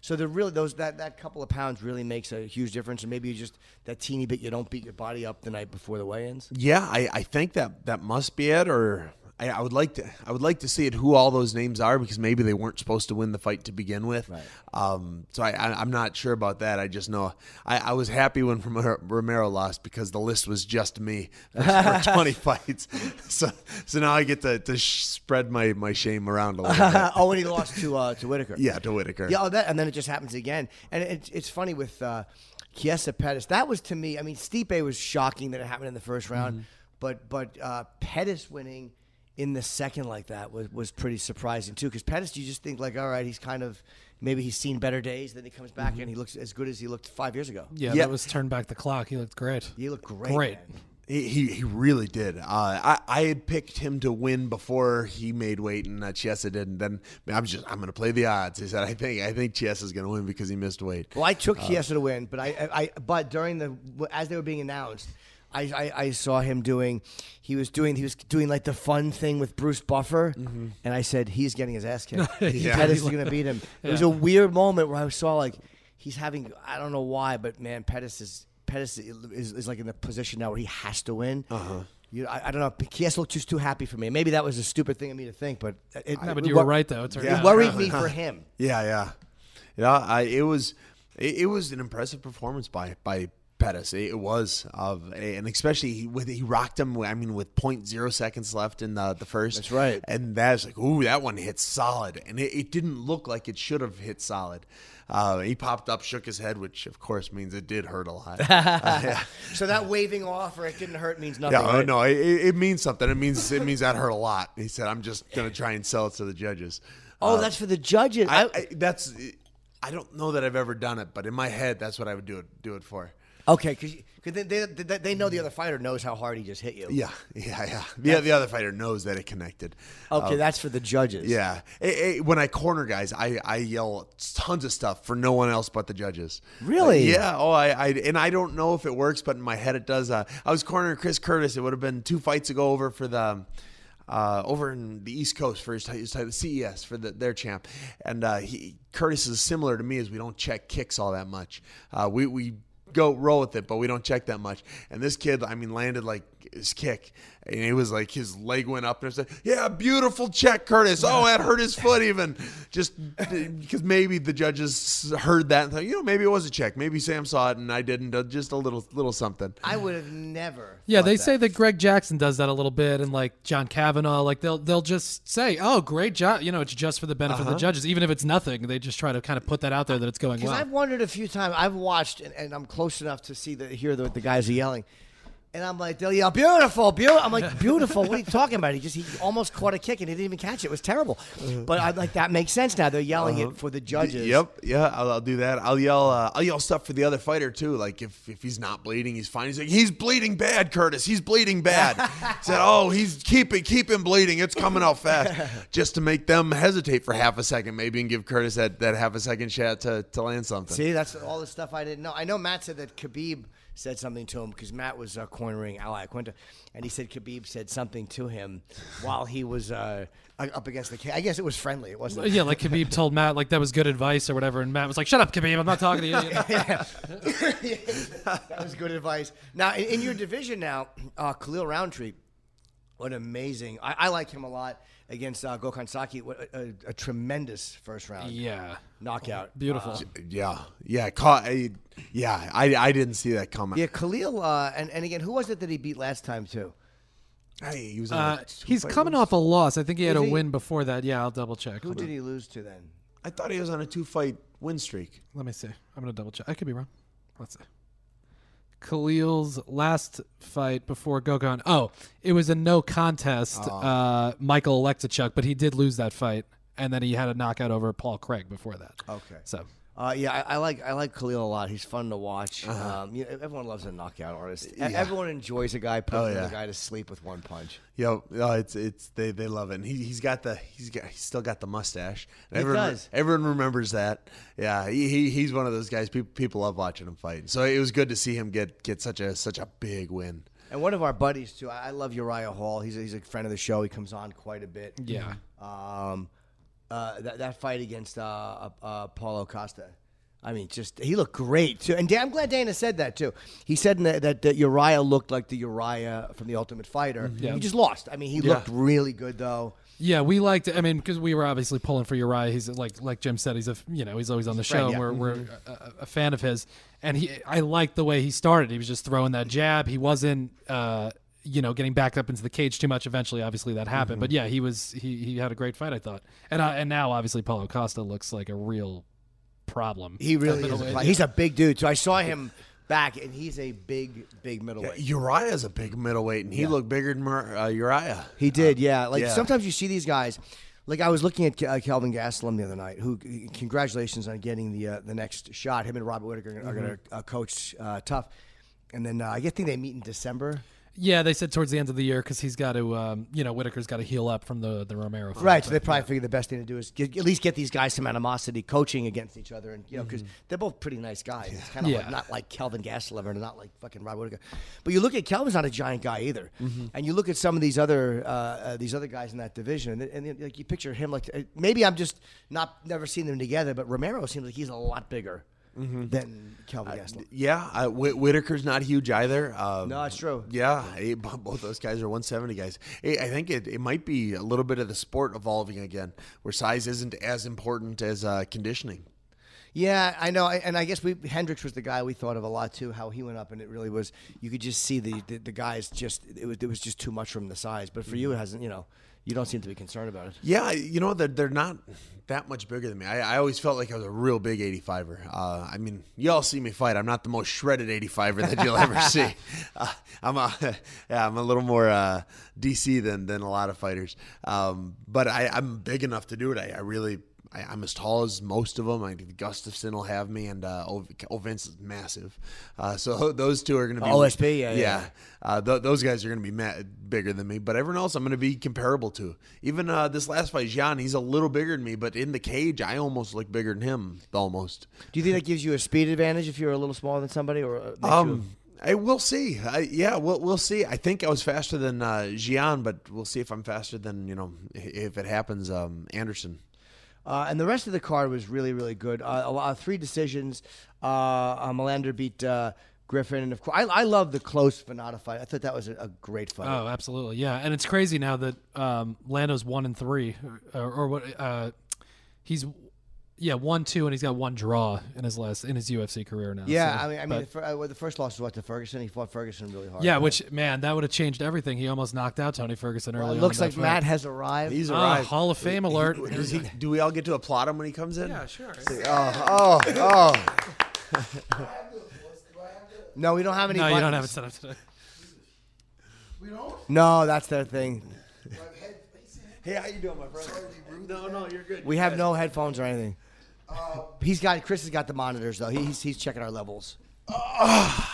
So the really those that that couple of pounds really makes a huge difference, and maybe you just that teeny bit you don't beat your body up the night before the weigh-ins. Yeah, I, I think that that must be it, or I, I would like to I would like to see it who all those names are because maybe they weren't supposed to win the fight to begin with. Right. Um, so I, I'm not sure about that. I just know I, I was happy when Romero, Romero lost because the list was just me for, for 20 fights. So so now I get to, to sh- spread my, my shame around a little bit. oh, when he lost to uh, to Whittaker. Yeah, to Whittaker. Yeah, oh, that, and then it just happens again. And it's it's funny with uh, Chiesa Pettis. That was to me. I mean, Stipe was shocking that it happened in the first round, Mm-hmm. but but uh, Pettis winning in the second like that was was pretty surprising too. Because Pettis, you just think like, all right, he's kind of maybe he's seen better days. Then he comes back Mm-hmm. and he looks as good as he looked five years ago. yeah, Yeah. that was turned back the clock. He looked great. He looked great. Great. man. He, he he really did. Uh, I I had picked him to win before he made weight, and uh, Chiesa didn't. then I'm just I'm going to play the odds. He said I think I think Chiesa's going to win because he missed weight. Well, I took Chiesa to win, but I, I, I but during the as they were being announced, I, I, I saw him doing, he was doing he was doing like the fun thing with Bruce Buffer, and I said he's getting his ass kicked. Yeah. Pettis is gonna beat him. It was a weird moment where I saw like he's having I don't know why, but man, Pettis is Pettis is, is like in the position now where he has to win. Uh-huh. You, I, I don't know. Chiesa looked just too happy for me. Maybe that was a stupid thing of me to think, but it, No, but it you were right, though. It turned It worried me for him. Yeah, yeah, yeah. I, it was it, it was an impressive performance by by Pettis. It, was of and especially he, with he rocked him. I mean, with 0.0 seconds left in the the first. That's right. And that's like, ooh, that one hit solid, and it, it didn't look like it should have hit solid. Uh, he popped up, shook his head, which of course means it did hurt a lot. Uh, yeah. So that waving off or it didn't hurt means nothing. Yeah, oh, right? no, it, it means something. It means it means that hurt a lot. He said, "I'm just gonna try and sell it to the judges." Oh, Uh, that's for the judges. I, I- I, that's I don't know that I've ever done it, but in my head, that's what I would do it do it for. Okay, because they, they, they, they know the other fighter knows how hard he just hit you. Yeah, yeah, yeah. The, the other fighter knows that it connected. Okay, Uh, that's for the judges. yeah. Eh, eh, when I corner guys, I, I yell tons of stuff for no one else but the judges. Really? Like, yeah. Oh, I, I and I don't know if it works, but in my head it does. Uh, I was cornering Chris Curtis. It would have been two fights ago over for the. Uh, over in the East Coast for his, his CES for the, their champ, and uh, he Curtis is similar to me as we don't check kicks all that much. Uh, we we go roll with it, but we don't check that much. And this kid, I mean, landed like his kick, and it was like his leg went up, and it said, "Yeah, beautiful check, Curtis." Oh, that hurt his foot even, just because maybe the judges heard that and thought, you know, maybe it was a check. Maybe Sam saw it and I didn't. Uh, just a little, little something. I would have never. Yeah, they that. say that Greg Jackson does that a little bit, and like John Kavanagh, like they'll they'll just say, "Oh, great job," you know, it's just for the benefit of Uh-huh. the judges, even if it's nothing. They just try to kind of put that out there that it's going Because well. I've wondered a few times. I've watched, and, and I'm close enough to see the hear the, the guys are yelling, and I'm like, they'll yell, "Beautiful, beautiful." I'm like, "Beautiful." what are you talking about? He just he almost caught a kick and he didn't even catch it. It was terrible. But I'm like that makes sense now. They're yelling it for the judges. Yep, yeah, I'll, I'll do that. I'll yell. Uh, I'll yell stuff for the other fighter too. Like if, if he's not bleeding, he's fine. He's like, he's bleeding bad, Curtis. He's bleeding bad. Said, oh, he's keep it, keep him bleeding. It's coming out fast, just to make them hesitate for half a second, maybe, and give Curtis that, that half a second shot to, to land something. See, that's all the stuff I didn't know. I know Matt said that Khabib said something to him because Matt was uh, cornering Al Iaquinta, and he said Khabib said something to him while he was uh, up against the cage. I guess it was friendly. It wasn't. yeah, like Khabib told Matt like that was good advice or whatever, and Matt was like, "Shut up, Khabib, I'm not talking to you." that was good advice. Now, in, in your division now, uh, Khalil Rountree, what amazing. I, I like him a lot against uh, Gokhan Saki. What a, a, a tremendous first round. Yeah. Knockout. Beautiful. Uh, Yeah, yeah, caught. I, yeah, I, I didn't see that coming. yeah, Khalil, uh, and, and again, who was it that he beat last time, too? Hey, he was. Uh, he's coming off a loss. I think he had Is a he? win before that. Yeah, I'll double check. Who Hold did on. he lose to then? I thought he was on a two fight win streak. Let me see. I'm gonna double check. I could be wrong. Let's see. Khalil's last fight before Gokhan. Oh, it was a no contest. Oh. Uh, Michał Oleksiejczuk, but he did lose that fight, and then he had a knockout over Paul Craig before that. Okay. So Uh, yeah, I, I like I like Khalil a lot. He's fun to watch. Uh-huh. Um, you know, everyone loves a knockout artist. Yeah. Everyone enjoys a guy putting Oh, another yeah. guy to sleep with one punch. Yo, oh, it's it's they, they love it. And he he's got the he's got he's still got the mustache. He everyone, does. Everyone remembers that. Yeah, he, he he's one of those guys. People people love watching him fight. So it was good to see him get get such a such a big win. And one of our buddies too. I, I love Uriah Hall. He's a, he's a friend of the show. He comes on quite a bit. Yeah. Um, uh, that that fight against uh, uh, uh, Paulo Costa. I mean, just he looked great too. And I'm glad Dana said that too. He said that, that, that Uriah looked like the Uriah from the Ultimate Fighter. Yeah. He just lost. I mean, he Yeah. looked really good though. yeah, we liked. It. I mean, because we were obviously pulling for Uriah. He's like like Jim said. He's a you know he's always on the Friend, show. yeah. We're we're a, a fan of his, and he I liked the way he started. He was just throwing that jab. He wasn't. Uh, you know, getting backed up into the cage too much. Eventually, obviously, that happened. Mhm. But yeah, he was he, he had a great fight. I thought, and uh, and now obviously Paulo Costa looks like a real problem. He really At is. A He's a big dude. So I saw him back, and he's a big, big middleweight. Uriah's a big middleweight, and he Yeah. looked bigger than Mur- uh, Uriah. He did, yeah. Like yeah. sometimes you see these guys. Like I was looking at Ke- uh, Kelvin Gastelum the other night. Who? Congratulations on getting the uh, the next shot. Him and Robert Whittaker are going to uh, coach uh, tough. And then uh, I guess think they meet in December. Yeah, they said towards the end of the year because he's got to, um, you know, Whittaker's got to heal up from the the Romero. fight. Right. So they probably figured the best thing to do is get, at least get these guys some animosity, coaching against each other, and you know because they're both pretty nice guys. It's kind of Yeah. like, not like Kelvin Gastelum and not like fucking Robert Whittaker. But you look at Kelvin's not a giant guy either, and you look at some of these other uh, uh, these other guys in that division, and, and like you picture him like uh, maybe I'm just not never seen them together, but Romero seems like he's a lot bigger. Than Kelvin Gastelum. Yeah, uh, Whit- Whittaker's not huge either. Um, No, it's true. Yeah, bo- both those guys are 170 guys. Eh, I think it, it might be a little bit of the sport evolving again, where size isn't as important as uh, conditioning. Yeah, I know, and I guess we Hendricks was the guy we thought of a lot too. How he went up, and it really was. You could just see the the, the guys just it was it was just too much from the size. But for you, it hasn't. You know, you don't seem to be concerned about it. Yeah, you know they're they're not that much bigger than me. I, I always felt like I was a real big 85er. Uh, I mean, y'all see me fight. I'm not the most shredded 85er that you'll ever see. Uh, I'm a yeah, I'm a little more uh, DC than than a lot of fighters. Um, but I, I'm big enough to do it. I, I really. I, I'm as tall as most of them. I think Gustafsson will have me, and uh, Ovince is massive. Uh, so those two are going to be OSP, yeah, yeah. Uh, th- those guys are going to be ma- bigger than me, but everyone else I'm going to be comparable to. Even uh, this last fight, Gian, he's a little bigger than me, but in the cage, I almost look bigger than him, almost. Do you think that gives you a speed advantage if you're a little smaller than somebody, or uh, Um, I will see. I, yeah, we'll we'll see. I think I was faster than uh, Gian, but we'll see if I'm faster than you know if it happens. Um, Anderson. Uh, and the rest of the card was really, really good. Uh, a lot, three decisions. Uh, uh, Millender beat uh, Griffin, and of course, I, I love the close Vannata fight. I thought that was a, a great fight. Oh, absolutely, yeah. And it's crazy now that um, Lando's one and three, or, or what? Uh, he's yeah one two, and he's got one draw in his last in his UFC career now. yeah, so- I mean, I mean, but- the, fir- uh, well, the first loss was what to Ferguson. He fought Ferguson really hard. yeah, which man, that would have changed everything. He almost knocked out Tony Ferguson early. Well, it looks in that like fight. Matt has arrived. He's Ah, arrived. Hall of Fame alert. Does he, do we all get to applaud him when he comes in? Yeah, sure. Oh, oh, oh. no, we don't have any. No, you don't have buttons. it set up today. We don't. No, that's their thing. Hey, how you doing, my friend? No, no, you're good. We have no headphones or anything. He's got Chris has got the monitors though. He's he's checking our levels.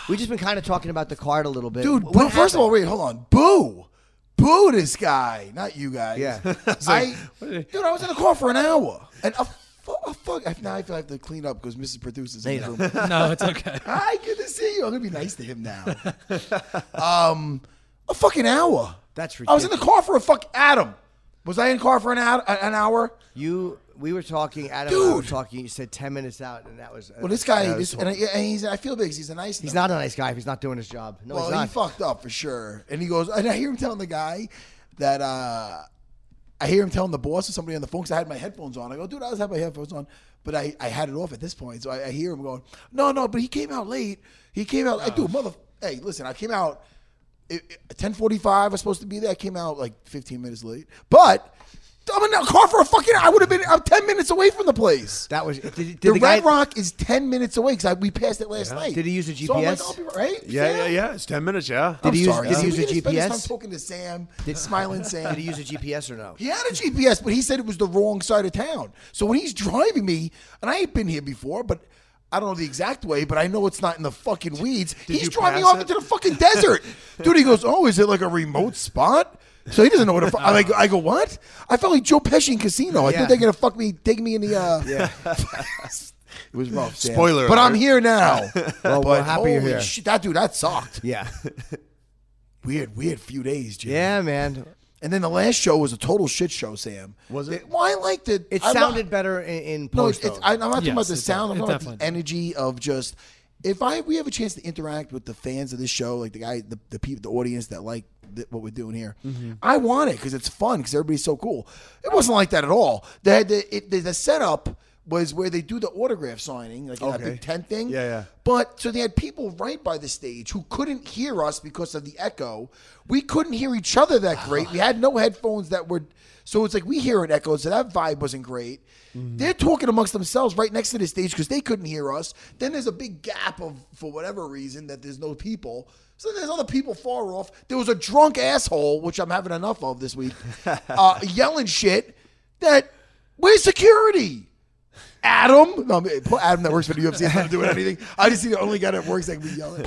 We've just been kind of talking about the card a little bit. Dude, What boo, first of all, wait, hold on. Boo. Boo this guy, not you guys. Yeah. I, dude, I was in the car for an hour. And a, a fuck, now I feel I have to clean up because Mrs. Producer's in the room. No, it's okay. Hi, good to see you. I'm going to be nice to him now. um, a fucking hour. That's ridiculous. I was in the car for a fuck. Adam, was I in the car for an hour? An hour? You, we were talking. Adam and I were talking. You said ten minutes out, and that was. Well, this guy, this, and, I, and he's, I feel big. 'cause He's a nice. he's not a nice guy if he's not doing his job. No, well, he's not. he fucked up for sure. And he goes, and I hear him telling the guy that uh, I hear him telling the boss or somebody on the phone because I had my headphones on. I go, dude, I was have my headphones on, but I, I had it off at this point. So I, I hear him going, no, no, but he came out late. He came out, like, dude, mother, hey, listen, I came out ten forty five. I was supposed to be there. I came out like fifteen minutes late, but. I'm in a car for a fucking. I would have been. I'm ten minutes away from the place. that was. Did, did the, the, guy? Red Rock is ten minutes away because we passed it last night. Did he use a So I'm like, GPS? I'll be right. Yeah, Sam? yeah, yeah. It's ten minutes. Yeah. Did he use- sorry, did he Sam. use We a didn't spend this GPS? talking to Sam, smiling Sam. Did he use a GPS or no? He had a GPS, but he said it was the wrong side of town. So when he's driving me, and I ain't been here before, but I don't know the exact way, but I know it's not in the fucking weeds. he's driving me off it? into the fucking desert. Dude, he goes, Oh, is it like a remote spot? So he doesn't know what the fuck. I go, I go, what? I felt like Joe Pesci in Casino. I Yeah. thought they're gonna fuck me, take me in the. uh Yeah. It was rough. Sam. Spoiler but I'm alert. here now. Well, we're But happy you're holy here. Shit, that dude, that sucked. Yeah. Weird, weird few days, Jim. Yeah, man. And then the last show was a total shit show, Sam. Was it? well, I liked it. It I lo- sounded better in, in No, post. it's, it's, though. I, I'm not talking Yes, about the it sound. I'm def- talking about the definitely energy of just if I we have a chance to interact with the fans of this show, like the guy, the the people, the audience that like th- what we're doing here. Mm-hmm. I want it because it's fun because everybody's so cool. It wasn't like that at all. They had the it, the, the setup was where they do the autograph signing, like in that big tent thing. Yeah, yeah. But so they had people right by the stage who couldn't hear us because of the echo. We couldn't hear each other that great. We had no headphones that were. So it's like we hear an echo, so that vibe wasn't great. They're talking amongst themselves right next to the stage because they couldn't hear us. Then there's a big gap of, for whatever reason, that there's no people. So there's other people far off. There was a drunk asshole, which I'm having enough of this week, uh, yelling shit that, where's security? Adam, no, I mean, Adam that works for the UFC is not doing anything. I just see the only guy that works that can be yelling.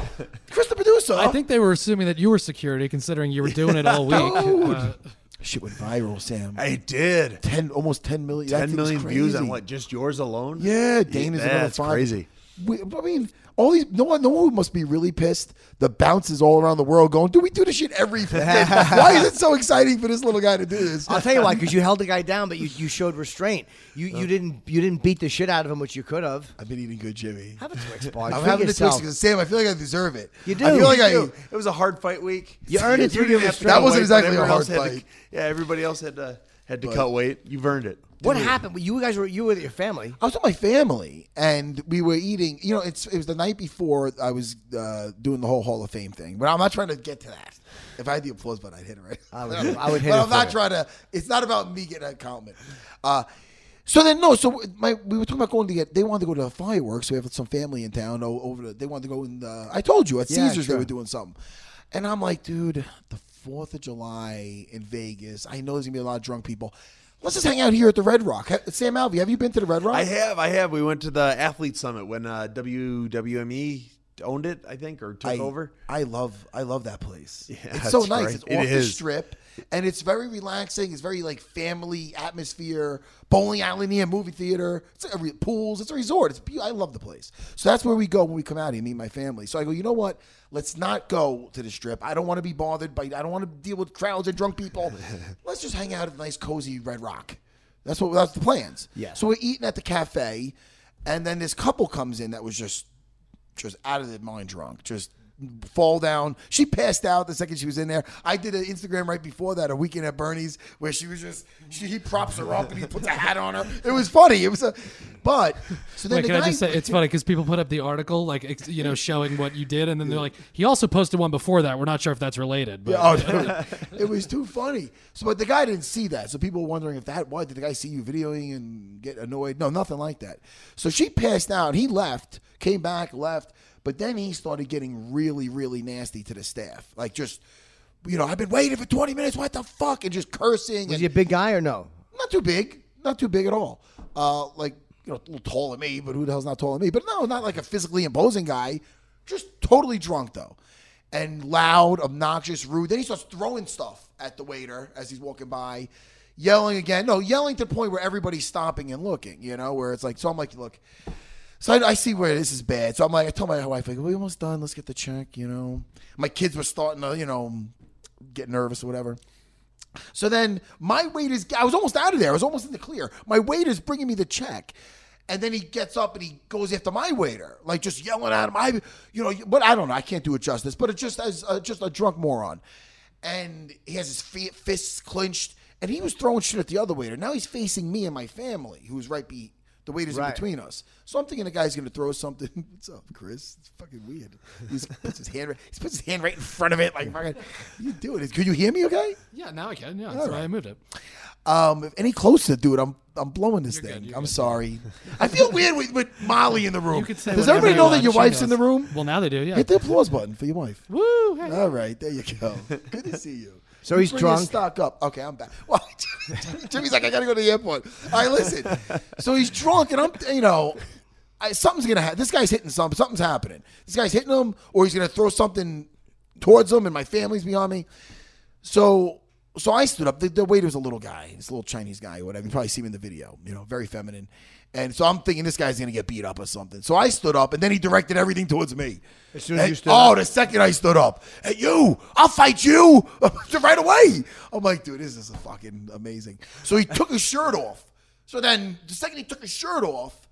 Chris, the producer. I think they were assuming that you were security, considering you were doing it all week. Dude. Uh, shit went viral, Sam. I did. Ten, almost ten million. that Ten views on what? Just yours alone? Yeah, Dana's Yeah, another that's five. crazy. we, I mean, all these no one, no one must be really pissed. The bounces all around the world going, "Do we do this shit every? Why is it so exciting for this little guy to do this?" I'll tell you why, because you held the guy down, but you, you showed restraint. You you uh. didn't you didn't beat the shit out of him, which you could have. I've been eating good, Jimmy. Have a Twix bar. I'm Treat having a yourself. Twix because Sam. I feel like I deserve it. You do. I feel like You I. do. It was a hard fight week. You earned it through your didn't have to restraint. That wasn't exactly a everyone hard else to- fight. yeah, everybody else had to had to But- cut weight. You've earned it. What happened? You guys were you were with your family. I was with my family, and we were eating. You know, it's it was the night before I was uh, doing the whole Hall of Fame thing. But I'm not trying to get to that. If I had the applause button, I'd hit it right. I would- I would hit But it I'm not for trying to. It's not about me getting a compliment. Uh, so then no. So my we were talking about going to get. They wanted to go to the fireworks. We have some family in town. Over. The, they wanted to go in. The, I told you at Yeah, Caesars they were doing something, and I'm like, dude, the Fourth of July in Vegas. I know there's gonna be a lot of drunk people. Let's just hang out here at the Red Rock. Sam Alvey, have you been to the Red Rock? I have, I have. We went to the athlete summit when uh, WWME owned it, I think, or took I, over. I love I love that place. Yeah, it's so nice. It's It off the strip, and it's very relaxing. It's very like family atmosphere. Bowling alley near movie theater. It's a re- pools. It's a resort. It's be- I love the place. So that's where we go when we come out here. meet my family. So I go. You know what? Let's not go to the strip. I don't want to be bothered by. I don't want to deal with crowds and drunk people. Let's just hang out at a nice cozy Red Rock. That's what. That's the plans. Yeah. So we're eating at the cafe, and then this couple comes in that was just just out of their mind drunk, just fall down. She passed out the second she was in there. I did an Instagram right before that, a weekend at Bernie's, where she was just she he props her up and he puts a hat on her. It was funny. It was a, but so then Wait, the can I just say it's funny because people put up the article like you know showing what you did, and then they're like, he also posted one before that. We're not sure if that's related. But Yeah, oh, it was too funny. So, but the guy didn't see that. So people were wondering if that. Why did the guy see you videoing and get annoyed? No, nothing like that. So she passed out. He left, came back, left. But then he started getting really, really nasty to the staff. Like just, you know, I've been waiting for 20 minutes. What the fuck? And just cursing. Was and he a big guy or no? not too big, not too big at all. Uh, like you know, a little taller than me, but who the hell's not taller than me? But no, not like a physically imposing guy. Just totally drunk though, and loud, obnoxious, rude. Then he starts throwing stuff at the waiter as he's walking by, yelling again. No, yelling to the point where everybody's stopping and looking. You know, where it's like, so I'm like, look. So I, I see where this is bad. So I'm like, I told my wife, like, we almost done. Let's get the check. You know, my kids were starting to, you know, get nervous or whatever. So then my waiter's, I was almost out of there. I was almost in the clear. My waiter's bringing me the check. And then he gets up and he goes after my waiter, like just yelling at him. I, you know, but I don't know. I can't do it justice. But it's just as uh, just a drunk moron. And he has his fi- fists clenched, and he was throwing shit at the other waiter. Now he's facing me and my family, who's right be the waiter's Right. in between us. So I'm thinking the guy's going to throw something. What's up, Chris? It's fucking weird. He puts his hand. Right, He puts his hand right in front of it, like fucking. What are you doing? Could you hear me? Okay. yeah, now I can. Yeah, All that's why. I moved it. Um, if any closer, dude, I'm I'm blowing this You're thing. you're I'm good. sorry. I feel weird with, with Molly in the room. You could say Does everybody know that your She wife's in the room? Well, now they do. Yeah. Hit the applause button for your wife. Woo! Hey. All right, there you go. Good to see you. So he's Bring your drunk? Stock up. Okay, I'm back. Well, Jimmy's like, I gotta go to the airport. All right, listen. So he's drunk, and I'm, you know, I, something's gonna happen. This guy's hitting something. Something's happening. This guy's hitting him, or he's gonna throw something towards him, and my family's behind me. So, so I stood up. The, the waiter's a little guy, this little Chinese guy, or whatever. You probably see him in the video. You know, very feminine. And so I'm thinking this guy's gonna get beat up or something. So I stood up, and then he directed everything towards me. As soon as And- you stood oh, up? the second I stood up, hey you, I'll fight you right away. I'm like, dude, this is fucking amazing. So he took his shirt off. So then the second he took his shirt off,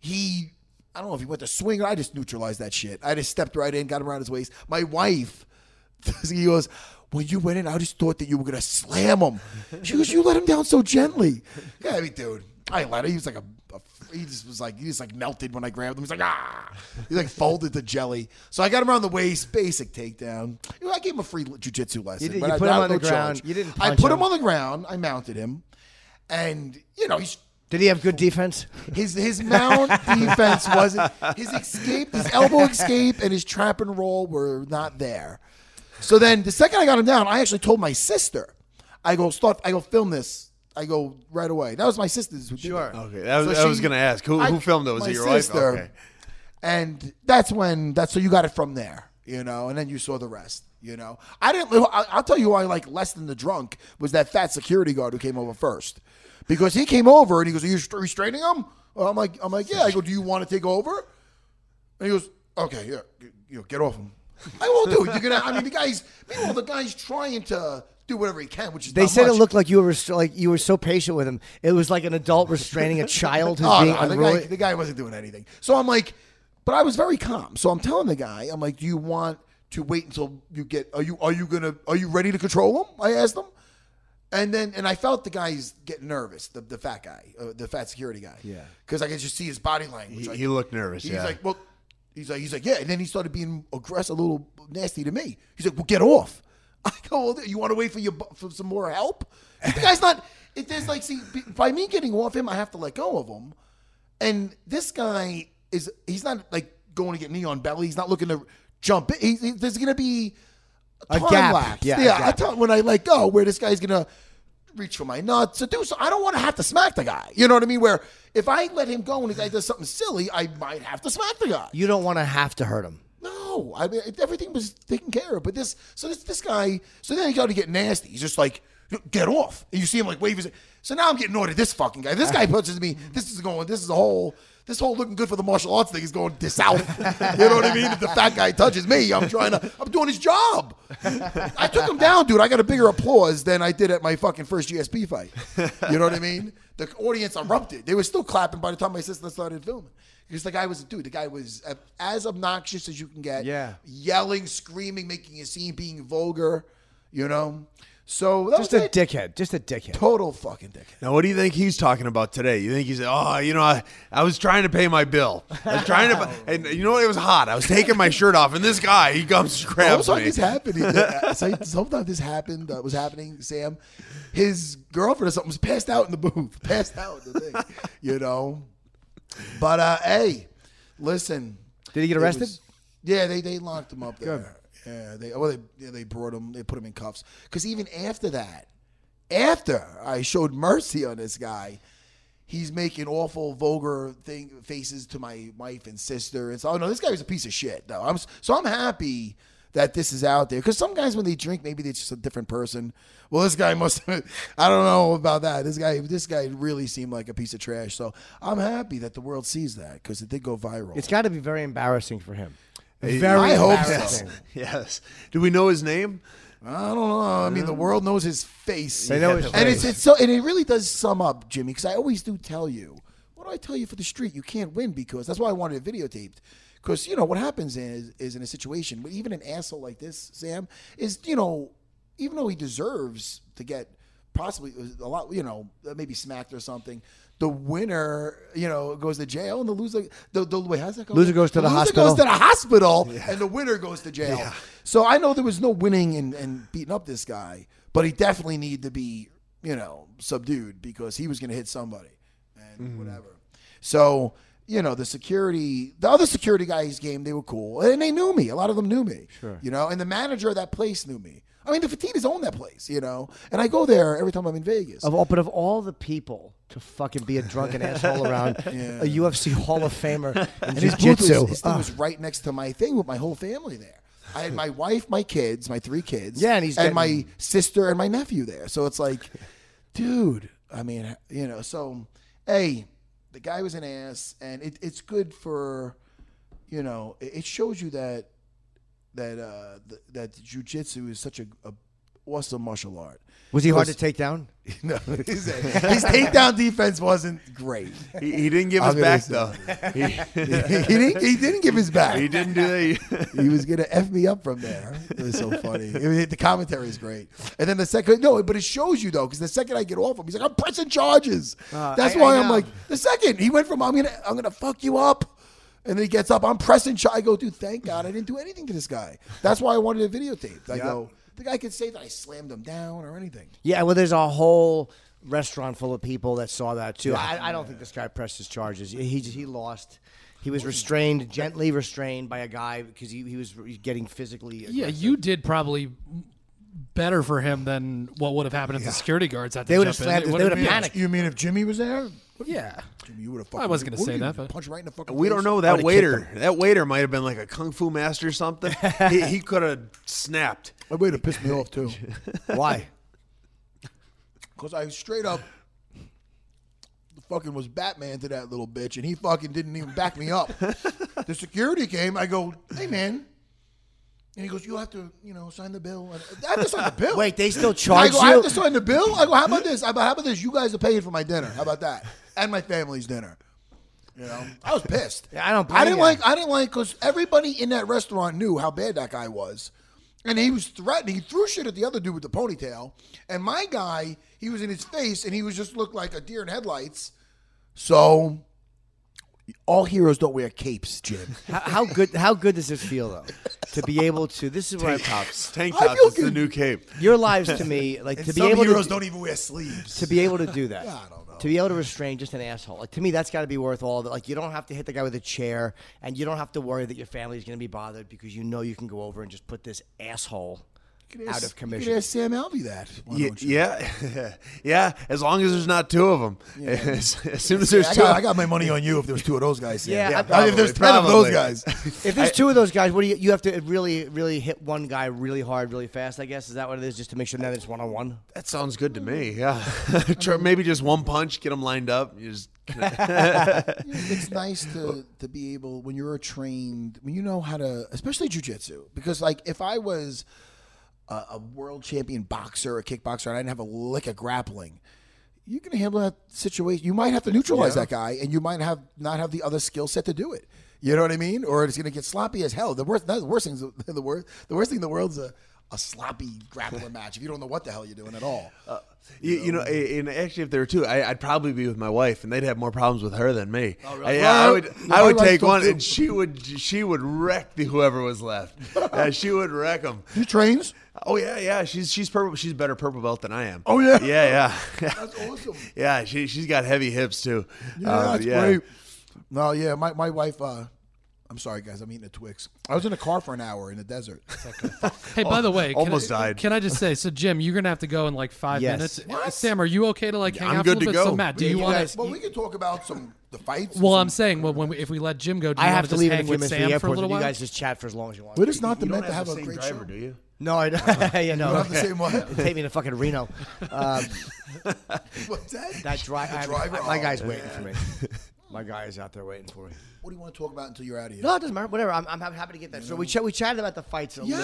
he I don't know if he went to swing or I just neutralized that shit. I just stepped right in, got him around his waist. My wife, he goes, when you went in, I just thought that you were gonna slam him. She goes, you let him down so gently. Yeah, I mean, dude, I let him. He was like a he just was like he just like melted when I grabbed him. He's like ah, he like folded the jelly. So I got him around the waist, basic takedown. You know, I gave him a free jujitsu lesson. You did- you I- put him not on the ground. charge. You didn't I put him him. on the ground. I mounted him, and you know he's Did he have good defense? his his mount defense wasn't his escape, his elbow escape, and his trap and roll were not there. So then the second I got him down, I actually told my sister, I go start, I go film this. I go right away. That was my sister's who did Sure. it. Okay, that was, So I was she- going to ask who, I- who filmed it. Was my it your wife? Okay. And that's when that's so you got it from there, you know, and then you saw the rest. You know, I didn't. I- I'll tell you why. I like less than the drunk was that fat security guard who came over first, because he came over and he goes, "Are you restraining him?" Well, I'm like, I'm like, yeah. I go, "Do you want to take over?" And he goes, okay, yeah, you know, get off him. I won't do it. You're gonna. I mean, the guy's. Meanwhile, the guy's trying to do whatever he can, which is They not said much. it looked like you were rest- like you were so patient with him. It was like an adult restraining a child who's Oh, being no, the, unruly. guy, the guy wasn't doing anything. So I'm like, but I was very calm. So I'm telling the guy, I'm like, do you want to wait until you get? Are you are you gonna? Are you ready to control him? I asked him. And then, and I felt the guy's getting nervous, the, the fat guy, uh, the fat security guy. Yeah. Because I could just see his body language. He- Like, he looked nervous, He's yeah. like, well, he's like, he's like, yeah. And then he started being aggressive, a little nasty to me. He's like, well, get off. I go, well, you want to wait for your bu- for some more help? The guy's not. It, there's like, see, by me getting off him, I have to let go of him. And this guy is, he's not like going to get knee on belly. He's not looking to jump. He, he- there's going to be A time gap. lapse. Yeah, a yeah. I gap. when I let go, where this guy's gonna reach for my nuts or do so. I don't want to have to smack the guy. You know what I mean? Where if I let him go and the guy does something silly, I might have to smack the guy. You don't want to have to hurt him. No, I mean everything was taken care of. But this, so this this guy, so then he got to get nasty. He's just like, get off. And you see him like wave his. So now I'm getting annoyed at this fucking guy. This guy punches me. This is going. This is a whole. This whole looking good for the martial arts thing is going to south. you know what I mean? If the fat guy touches me, I'm trying to. I'm doing his job. I took him down, dude. I got a bigger applause than I did at my fucking first GSP fight. You know what I mean? The audience erupted. They were still clapping by the time my sister started filming. Because the guy was, a dude, the guy was uh, as obnoxious as you can get. Yeah. Yelling, screaming, making a scene, being vulgar, you know? So that Just was a it. dickhead. Just a dickhead. Total fucking dickhead. Now, what do you think he's talking about today? You think he's, oh, you know, I, I was trying to pay my bill. I was trying to, and you know what? It was hot. I was taking my shirt off, and this guy, he comes, grabs Sometimes me. this happened. Uh, so- Sometimes this happened. Uh, was happening. Sam, his girlfriend or something was passed out in the booth. Passed out in the thing. You know. But uh, hey, listen. Did he get arrested? was- yeah, they they locked him up there. Yeah, they well they yeah, they brought him. They put him in cuffs. Because even after that, after I showed mercy on this guy. He's making awful, vulgar thing faces to my wife and sister. And so, oh no, this guy was a piece of shit. Though I'm so I'm happy that this is out there because some guys when they drink, maybe they're just a different person. Well, this guy must. I don't know about that. This guy, this guy really seemed like a piece of trash. So I'm happy that the world sees that because it did go viral. It's got to be very embarrassing for him. Very I hope so. embarrassing. Yes. Do we know his name? I don't know. I mean, the world knows his face. They know his and face. it's it's so and it really does sum up, Jimmy, because I always do tell you. What do I tell you for the street? You can't win because that's why I wanted it videotaped. Because you know what happens is is in a situation, but even an asshole like this, Sam, is you know, even though he deserves to get possibly uh, a lot, you know, uh, maybe smacked or something. The winner, you know, goes to jail, and the loser, the, the wait, how's that go? Loser goes to the loser hospital. goes to the hospital, and the winner goes to jail. So I know there was no winning and, and beating up this guy, but he definitely needed to be, you know, subdued because he was going to hit somebody and mm-hmm. whatever. So you know, the security, the other security guys game, they were cool, and they knew me. A lot of them knew me. Sure. You know, and the manager of that place knew me. I mean, the Fertittas own that place, you know, and I go there every time I'm in Vegas. Of all, but of all the people to fucking be a drunken asshole around a UFC Hall of Famer in and his jiu-jitsu. his thing Ah. was right next to my thing with my whole family there. I had my wife, my kids, my three kids, Yeah, and he's and my sister and my nephew there. So it's like, dude, I mean, you know, so hey, the guy was an ass, and it, it's good for, you know, it, it shows you that that uh th- that jujitsu is such a, a awesome martial art. Was he hard to take down? no, his, his takedown defense wasn't great. He, he didn't give I'm his back though. He, he, didn't, he didn't give his back. he didn't do that. he was gonna f me up from there. It was so funny. It was- the commentary is great. And then the second, no, but it shows you though, because the second I get off him, he's like, "I'm pressing charges." Uh, That's I- why I I'm like, the second he went from I'm gonna I'm gonna fuck you up, and then he gets up, I'm pressing. Ch- I go, dude, thank God I didn't do anything to this guy. That's why I wanted it videotaped. I go, the guy could say that I slammed him down or anything. Yeah, well, there's a whole restaurant full of people that saw that too. I, I don't think this guy pressed his charges. He he lost. He was restrained, gently restrained by a guy because he, he was getting physically. Yeah, you did probably better for him than what would have happened if the security guards had to They would've jump in. slammed would've they would've panicked. You mean if Jimmy was there? Yeah. Jimmy, you would have. I wasn't gonna say that, but- punch right in the fucking. We don't face? know that waiter. That waiter might have been like a kung fu master or something. he he could have snapped. That waiter pissed me off too. Why? Because I straight up fucking was Batman to that little bitch, and he fucking didn't even back me up. the security came. I go, hey man. And he goes, you have to, you know, sign the bill. I have to sign the bill. Wait, they still I charge you? I have you? to sign the bill. I go, how about this? I go, how about this? You guys are paying for my dinner. How about that? And my family's dinner. You know, I was pissed. Yeah, I don't I didn't ya. like. I didn't like because everybody in that restaurant knew how bad that guy was, and he was threatening. He threw shit at the other dude with the ponytail, and my guy, he was in his face, and he was just looked like a deer in headlights. So, all heroes don't wear capes, Jim. How, how good? How good does this feel though? To be able to. This is what I'm tops. Tank tops feel is the new cape. Your lives to me, like And to be some able heroes to don't even wear sleeves. to be able to do that. I don't. To be able to restrain just an asshole. Like to me, that's got to be worth all of it. Like you don't have to hit the guy with a chair, and you don't have to worry that your family is going to be bothered because you know you can go over and just put this asshole out of You commission. could ask Sam Alvey that. Why Yeah, don't you? yeah, yeah. As long as there's not two of them. As, as soon as Yeah, there's I, two, got, I got my money on you if there's two of those guys. Sam. Yeah, Yeah, I- I if there's ten probably, of those guys. If there's two of those guys, what do you? You have to really, really hit one guy really hard, really fast. I guess is that what it is, just to make sure that it's one on one. that sounds good to me. Yeah, maybe just one punch, get them lined up. You just it's nice to to be able when you're a trained when you know how to especially jujitsu because like if I was a, a world champion boxer a kickboxer and I didn't have a lick of grappling you can handle that situation you might have to neutralize that guy and you might have not have the other skill set to do it you know what I mean or it's gonna get sloppy as hell the worst the worst thing the worst the worst thing in the world's a a sloppy grappling match if you don't know what the hell you're doing at all. Uh, you, you know, and actually, if there were two, I, I'd probably be with my wife, and they'd have more problems with her than me. Oh, really? Yeah, I would. I would take one, do- and she would. She would wreck the whoever was left. yeah, she would wreck them. He trains. Oh yeah, yeah. She's she's purple. She's better purple belt than I am. Oh, yeah? yeah, yeah. That's awesome. yeah, she she's got heavy hips too. Yeah, Uh, that's great. No, yeah, my, my wife. Uh, I'm sorry, guys. I'm eating a Twix. I was in a car for an hour in the desert. Hey, by the way, can almost I, died. Can I just say, so Jim, you're gonna have to go in like five Yes. minutes. What? Sam, are you okay to like hang I'm out good for a to little bit? go. So Matt, do Yeah, you you want guys- to? well, we can talk about some the fights. Well, some- I'm saying, well, when we, if we let Jim go, do I you want have to to just leave in a hang few with minutes for Sam the for a airport. little You while? You guys just chat for as long as you want. We're just not the You meant to have have a same great driver, show. do you? No, I don't. you know. You don't the same one. Take me to fucking Reno. Um, What's that? that dri- I- driver? My Oh, guy's waiting for me. My guy is out there waiting for me. What do you want to talk about until you're out of here? No, it doesn't matter. Whatever. I'm, I'm happy to get that. So we ch- we chatted about the fights a Yes.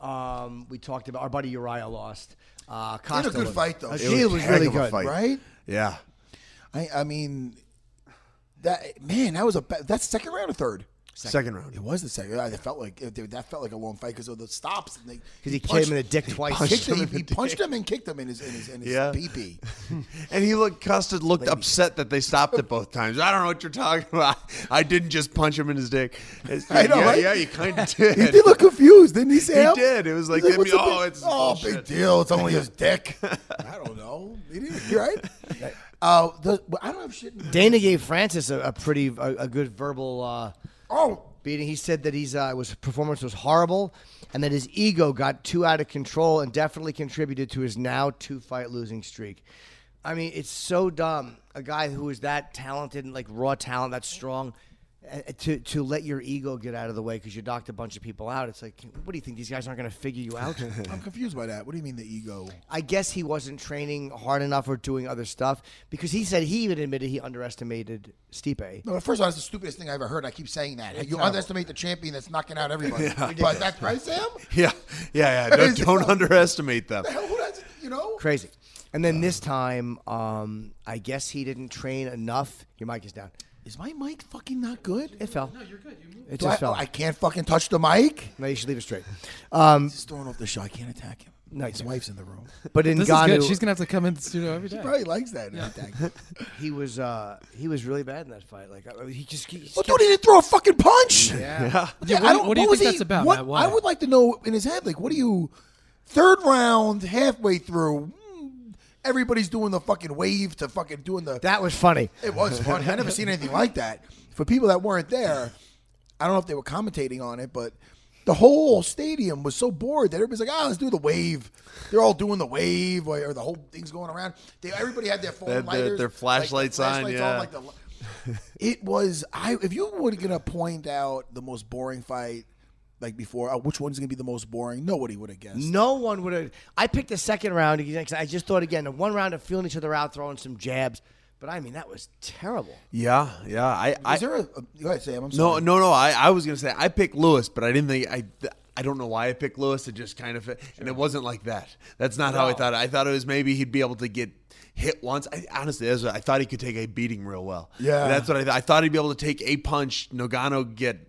little bit. Um, we talked about our buddy Uriah lost. Uh, He had Costa a good was- fight though. Uh, It he was was, a heck really of a good. fight. right? Yeah. I I mean, that man, that was a ba- that's second round or third. Second round. It was the second. Yeah, That felt like it, that felt like a long fight because of the stops and they Because he punched- came in the dick twice. He, kicked him him, he, he punched him and kicked him in his in his, in his Yeah. pee-pee. And he looked, Costa looked upset that they stopped it both times. I don't know what you're talking about. I didn't just punch him in his dick. It's- I know, yeah, right? yeah, you kind of did. He did look confused, didn't he, Sam? He did. It was like, He's I mean, "What's the oh, big- it's oh, bullshit." big deal. It's only his dick. I don't know. He didn't, right? Uh, the, I don't have shit. In, Dana gave Francis a, a pretty a, a good verbal uh, oh, beating. He said that his uh, was performance was horrible, and that his ego got too out of control and definitely contributed to his now two fight losing streak. I mean, it's so dumb. A guy who is that talented and like raw talent, that strong, to to let your ego get out of the way because you knocked a bunch of people out. It's like, what do you think? These guys aren't going to figure you out? I'm confused by that. What do you mean the ego? I guess he wasn't training hard enough or doing other stuff because he said he even admitted he underestimated Stipe. No, first of all, that's the stupidest thing I ever heard. I keep saying that. You terrible. underestimate the champion that's knocking out everybody. But that's right, Sam. Yeah, yeah, yeah. Don't, don't underestimate them. The hell, who does? You know? Crazy. And then this time, um, I guess he didn't train enough. Your mic is down. Is my mic fucking not good? It fell. No, you're good. It Do I, just fell. I can't fucking touch the mic. no, you should leave it straight. Um, He's throwing off the show. I can't attack him. No, his wife's in the room. but in This is good. She's gonna have to come in the studio every day. Probably likes that. attack. he was uh, he was really bad in that fight. Like uh, he just, he just Well, dude, he didn't throw a fucking punch. Yeah. Yeah, Yeah, what do you- what do you was think he- that's about, what- Matt? Why? I would like to know in his head, like, what do you? Third round, halfway through, everybody's doing the fucking wave to fucking doing the. That was funny. It was funny. I never seen anything like that. For people that weren't there, I don't know if they were commentating on it, but the whole stadium was so bored that everybody's like, "Ah, let's do the wave." They're all doing the wave, or, or the whole thing's going around. They, everybody had their phone They had their- lighters, their like, flashlights on, flashlights yeah. like the, it was. I if you were gonna point out the most boring fight, like before, uh, which one's gonna be the most boring? Nobody would have guessed. No one would have. I picked the second round because I just thought again, the one round of feeling each other out, throwing some jabs. But I mean, that was terrible. Yeah, yeah. I, I Is there a, a go ahead, Sam? I'm no, sorry. no, no. I, I was gonna say I picked Lewis, but I didn't think I. I don't know why I picked Lewis. It just kind of fit, and it wasn't like that. That's not how I thought. it. I thought it was maybe he'd be able to get hit once. I, honestly, that's what- I thought he could take a beating real well. Yeah. that's what I thought. I thought he'd be able to take a punch. Ngannou get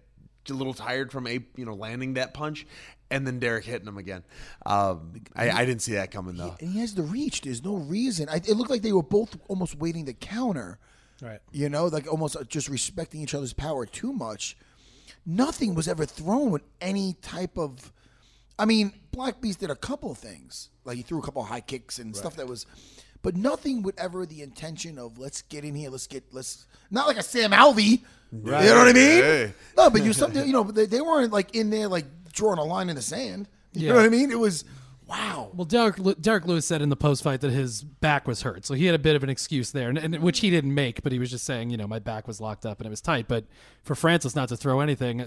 a little tired from a you know landing that punch, and then Derek hitting him again. Um, I, I didn't see that coming though. And he has the reach. There's no reason. I, it looked like they were both almost waiting to counter. Right. You know, like almost just respecting each other's power too much. Nothing was ever thrown with any type of. I mean, Black Beast did a couple of things. Like he threw a couple of high kicks and stuff that was. But nothing with ever the intention of let's get in here, let's get let's not like a Sam Alvey. You know what I mean? Hey. No, but you something you know they, they weren't like in there like drawing a line in the sand. You Yeah. know what I mean? It was wow. Well, Derek, Derek Lewis said in the post fight that his back was hurt, so he had a bit of an excuse there, and, and which he didn't make, but he was just saying, you know, my back was locked up and it was tight. But for Francis not to throw anything,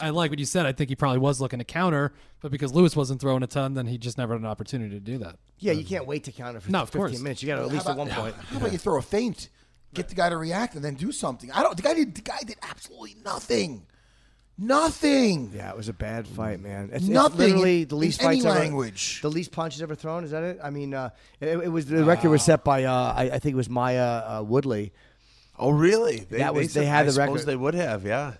I like what you said. I think he probably was looking to counter, but because Lewis wasn't throwing a ton, then he just never had an opportunity to do that. Yeah, you um, can't wait to counter for No, 15 course. minutes. You got to at How least at one point. How about you throw a feint, get the guy to react, and then do something? I don't. The guy did. The guy did absolutely nothing. Nothing. Yeah, it was a bad fight, man. It's, Nothing it's literally the least in any ever, language. The least punches ever thrown. Is that it? I mean, uh, it, it was the record was set by uh, I, I think it was Maia uh, Woodley. Oh, really? They, That was- said- they had I the suppose record. They would have, yeah.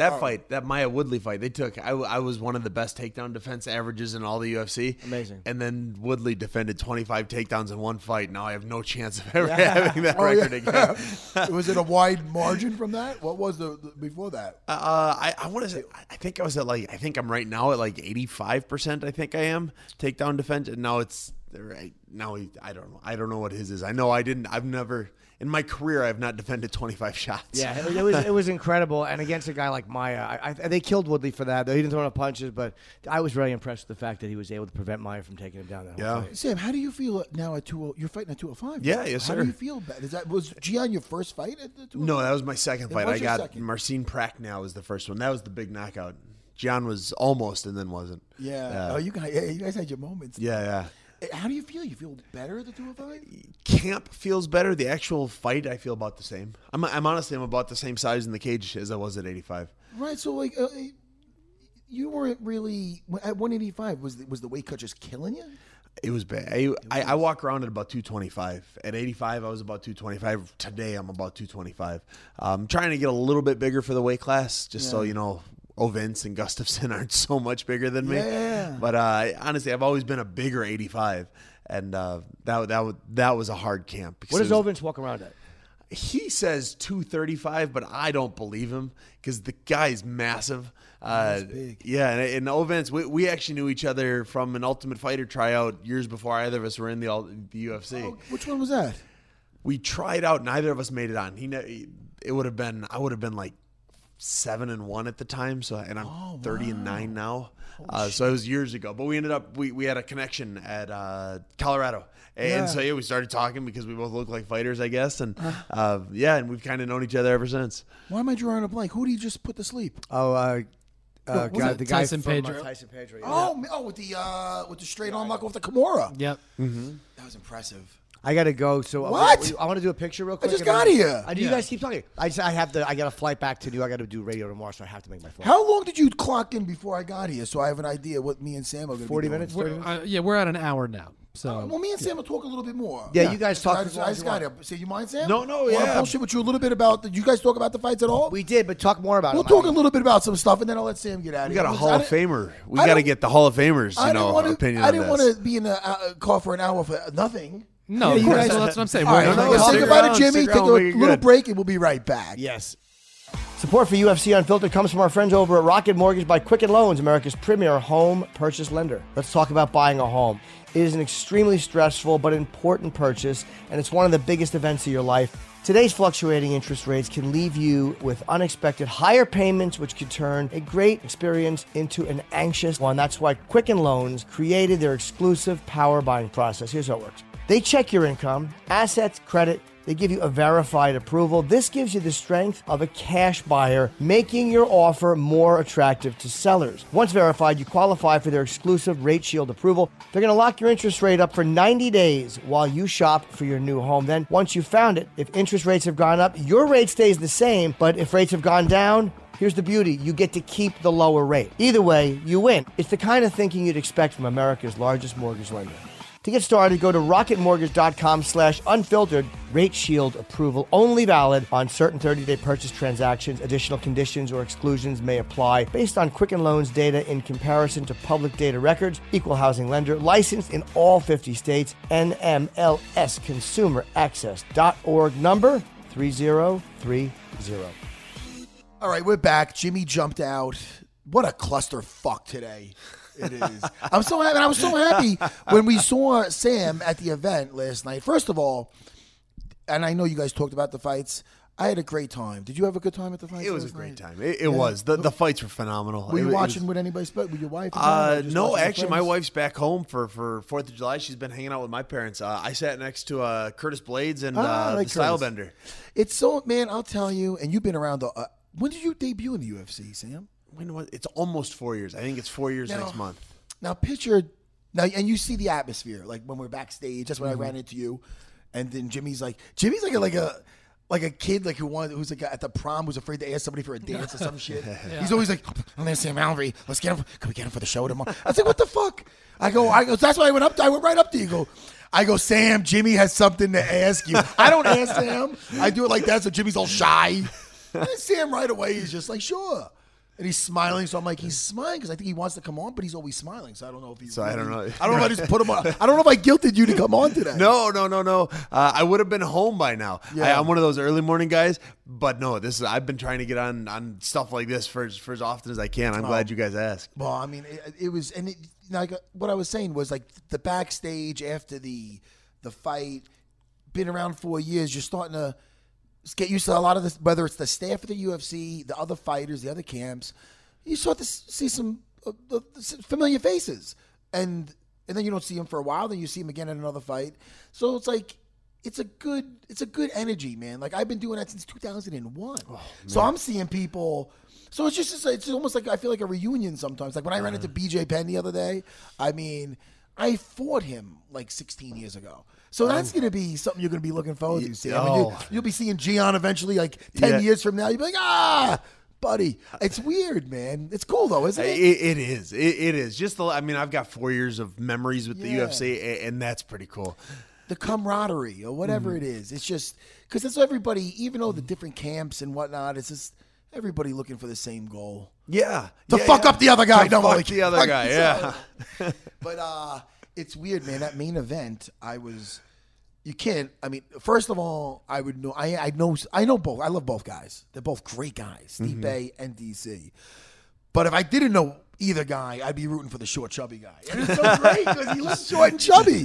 That fight, that Maia Woodley fight, they took. I, I was one of the best takedown defense averages in all the UFC. Amazing. And then Woodley defended 25 takedowns in one fight. Now I have no chance of ever having that Oh, record yeah. again. was it a wide margin from that? What was the, the before that? Uh, I, I want to say, I think I was at like, I think I'm right now at like 85%. I think I am takedown defense, and now it's right now. he- I don't know. I don't know what his is. I know I didn't. I've never in my career. I've not defended 25 shots. Yeah, it, it was it was incredible, and against a guy like Maia, I, I, they killed Woodley for that. He didn't throw enough punches, but I was really impressed with the fact that he was able to prevent Maia from taking him down. That Yeah. fight. Sam, how do you feel now at two? Oh, you're fighting at two hundred five. Yeah, yes, How sir. do you feel? About, is that was Gian your first fight at the two? Oh no, that was my second It fight. I got second. Marcin Prachnio was the first one. That was the big knockout. John was almost and then wasn't. Yeah. Uh, oh, you guys, yeah, you guys had your moments. Yeah, yeah. How do you feel? You feel better at the two hundred five? Camp feels better. The actual fight, I feel about the same. I'm, I'm honestly, I'm about the same size in the cage as I was at 85. Right. So like, uh, you weren't really at one eighty five. Was the, was the weight cut just killing you? It was bad. I, I, I walk around at about 225. At 85, I was about 225. Today, I'm about 225. I'm trying to get a little bit bigger for the weight class, just so you know. Ovince and Gustafsson aren't so much bigger than me. Yeah. But uh, honestly, I've always been a bigger 85, and uh, that that that was a hard camp. What does was- Ovince walk around at? he says 235, but I don't believe him because the guy's massive. Uh, Yeah, and, and Ovince, we, we actually knew each other from an Ultimate Fighter tryout years before either of us were in the the UFC. Oh, which one was that? We tried out, neither of us made it on. He, it would have been, I would have been like seven and one at the time. So, and I'm Oh, 30 and nine now. Uh, so it was years ago, but we ended up we, we had a connection at uh, Colorado, and Yeah. so yeah, we started talking because we both look like fighters, I guess, and uh, yeah, and we've kind of known each other ever since. Why am I drawing a blank? Who did you just put to sleep? Oh, uh, uh, guy, the guy Tyson from, uh, Pedro? Tyson Pedro. yeah. Oh, ma- oh, with the uh, with the straight arm lock with the Kimura. Yep. That was impressive. I gotta go. So uh, What? we- I want to do a picture real quick. I just and got then- here. I do. You guys keep talking. I just, I have to. I got a flight back to New. York. I got to do radio tomorrow, so I have to make my flight. How long did you clock in before I got here, so I have an idea what me and Sam are going to be 40 doing? minutes? We're, uh, yeah, we're at an hour now. So Well, me and Sam will talk a little bit more. Yeah, you guys talk I as just, long I as just you got want. here. Say, you mind, Sam? No, no, Wanna yeah. bullshit with you a little bit about. Did you guys talk about the fights at all? We did, but talk more about it. We'll talk a little bit about some stuff, and then I'll let Sam get out of We here. got a Hall of didn't- Famer. We I got to don't- get the Hall of Famers, I you didn't know, want to. opinion I on didn't this. want to be in a uh, car for an hour for nothing. No, Yeah, of you course. guys- Well, that's what I'm saying. All We're right, gonna no, let's no, stick about around, it, Jimmy. stick Take a around, make it little good. break, and we'll be right back. Yes. Support for UFC Unfiltered comes from our friends over at Rocket Mortgage by Quicken Loans, America's premier home purchase lender. Let's talk about buying a home. It is an extremely stressful but important purchase, and it's one of the biggest events of your life. Today's fluctuating interest rates can leave you with unexpected higher payments, which could turn a great experience into an anxious one. That's why Quicken Loans created their exclusive power buying process. Here's how it works. They check your income, assets, credit, They give you a verified approval. This gives you the strength of a cash buyer, making your offer more attractive to sellers. Once verified, you qualify for their exclusive Rate Shield approval. They're going to lock your interest rate up for 90 days while you shop for your new home. Then, once you've found it, if interest rates have gone up, your rate stays the same, but if rates have gone down, Here's the beauty you get to keep the lower rate. Either way, you win. It's the kind of thinking you'd expect from America's largest mortgage lender. To get started, go to rocketmortgage.com slash unfiltered. Rate Shield approval only valid on certain 30-day purchase transactions. Additional conditions or exclusions may apply based on Quicken Loans data in comparison to public data records. Equal housing lender. Licensed in all 50 states. NMLSconsumeraccess.org number 3030. All right, we're back. Jimmy jumped out. What a cluster fuck today. It is. I'm so happy. I was so happy when we saw Sam at the event last night. First of all, and I know you guys talked about the fights. I had a great time. Did you have a good time at the fights? It was a great night? time. It, it Yeah. was. The, the fights were phenomenal. Were you it watching was- with anybody? spe- With your wife? Uh, something, or just no, actually, my wife's back home for for Fourth of July. She's been hanging out with my parents. Uh, I sat next to uh, Curtis Blaydes and Ah, uh, like the Style Curtis. Bender. It's so man. I'll tell you. And you've been around the. Uh, when did you debut in the UFC, Sam? When was it's almost four years? I think it's four years Now- next month. Now picture now, and you see the atmosphere like when we're backstage. That's when Mm-hmm. I ran into you, and then Jimmy's like Jimmy's like a, like a like a kid like who wanted who's like at the prom who's afraid to ask somebody for a dance or some shit. He's always like, I'm gonna Sam Mallory. Let's get him. Can we get him for the show tomorrow? I was like, what the fuck? I go, I go. That's why I went up. To, I went right up to you. Go. I go, Sam. Jimmy has something to ask you. I don't ask Sam. I do it like that, so Jimmy's all shy. And Sam right away is just like, sure. And he's smiling, so I'm like, he's smiling because I think he wants to come on, but he's always smiling. So I don't know if he's. So I don't know. I don't know if I just put him on. I don't know if I guilted you to come on today. No, no, no, no. Uh, I would have been home by now. Yeah. I, I'm one of those early morning guys, but no, this is. I've been trying to get on on stuff like this for as, for as often as I can. I'm glad you guys asked. Well, I mean, it, it was, and it, like what I was saying was like the backstage after the the fight, been around for years. You're starting to get used to a lot of this, whether it's the staff of the UFC, the other fighters, the other camps. You start to see some uh, familiar faces, and and then you don't see them for a while. Then you see them again in another fight. So it's like. It's a good, it's a good energy, man. Like I've been doing that since 2001. so I'm seeing people. So it's just, it's almost like I feel like a reunion sometimes. Like when I ran into BJ Penn the other day, I mean, I fought him like 16 years ago. So that's going to be something you're going to be looking forward to, Sam. And you, oh. you'll be seeing Gian eventually, like 10 Yeah. years from now. You'll be like, ah, buddy. It's weird, man. It's cool though, isn't It, it? it is. It, it is. Just the. I mean, I've got four years of memories with the UFC, a- and that's pretty cool. the camaraderie or whatever Mm-hmm. it is. It's just because that's everybody, even though the different camps and whatnot, it's just everybody looking for the same goal. Yeah. To Yeah, fuck yeah. up the other guy. To no, fuck like, the other fuck guy. Yeah. but uh, it's weird, man. That main event, I was. You can't. I mean, first of all, I would know. I I know. I know both. I love both guys. They're both great guys, Steve Mm-hmm. Bay and DC. But if I didn't know either guy, I'd be rooting for the short, chubby guy. And it's so great because he looks short and chubby.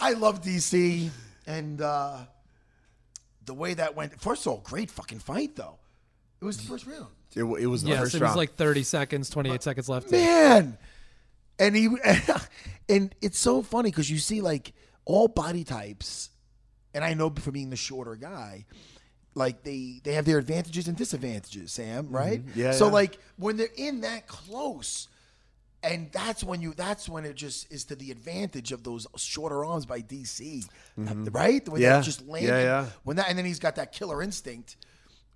I love DC and uh, the way that went. First of all, great fucking fight though. It was the first round. It, it was the Yes, first it was round. like 30 seconds, 28 seconds left. man. And he and it's so funny because you see like all body types, and I know for being the shorter guy, like they they have their advantages and disadvantages. Sam, right? Yeah, So yeah. like when they're in that close. And that's when you. That's when it just is to the advantage of those shorter arms by DC, right? When Mm-hmm. Yeah. they just landed. Yeah, yeah. When that, and then he's got that killer instinct,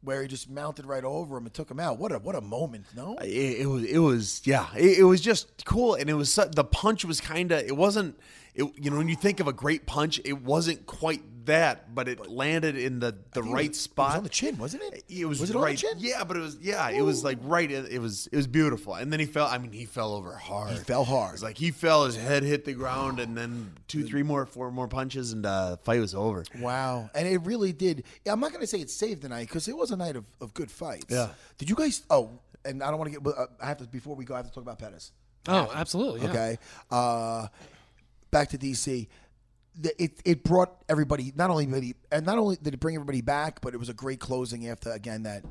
where he just mounted right over him and took him out. What a what a moment, no? it, it was it was yeah it, it was just cool and it was the punch was kind of it wasn't it, you know when you think of a great punch it wasn't quite that but it landed in the the think it right was- it spot was on the chin, wasn't it? it was, Was it on the right chin? yeah but it was yeah it was like right it, it was it was beautiful and then he fell i mean he fell over hard He fell hard. it was like he fell his head hit the ground and then two three more four more punches and uh fight was over Wow. And it really did. yeah, I'm not going to say it saved the night because it was a night of, of good fights. Yeah. Did you guys? Oh, and I don't want to get. but, uh, I have to before we go. I have to talk about Pettis. Oh, absolutely. Yeah. Okay. Uh, back to DC. It it brought everybody not only maybe and not only did it bring everybody back, but it was a great closing after again that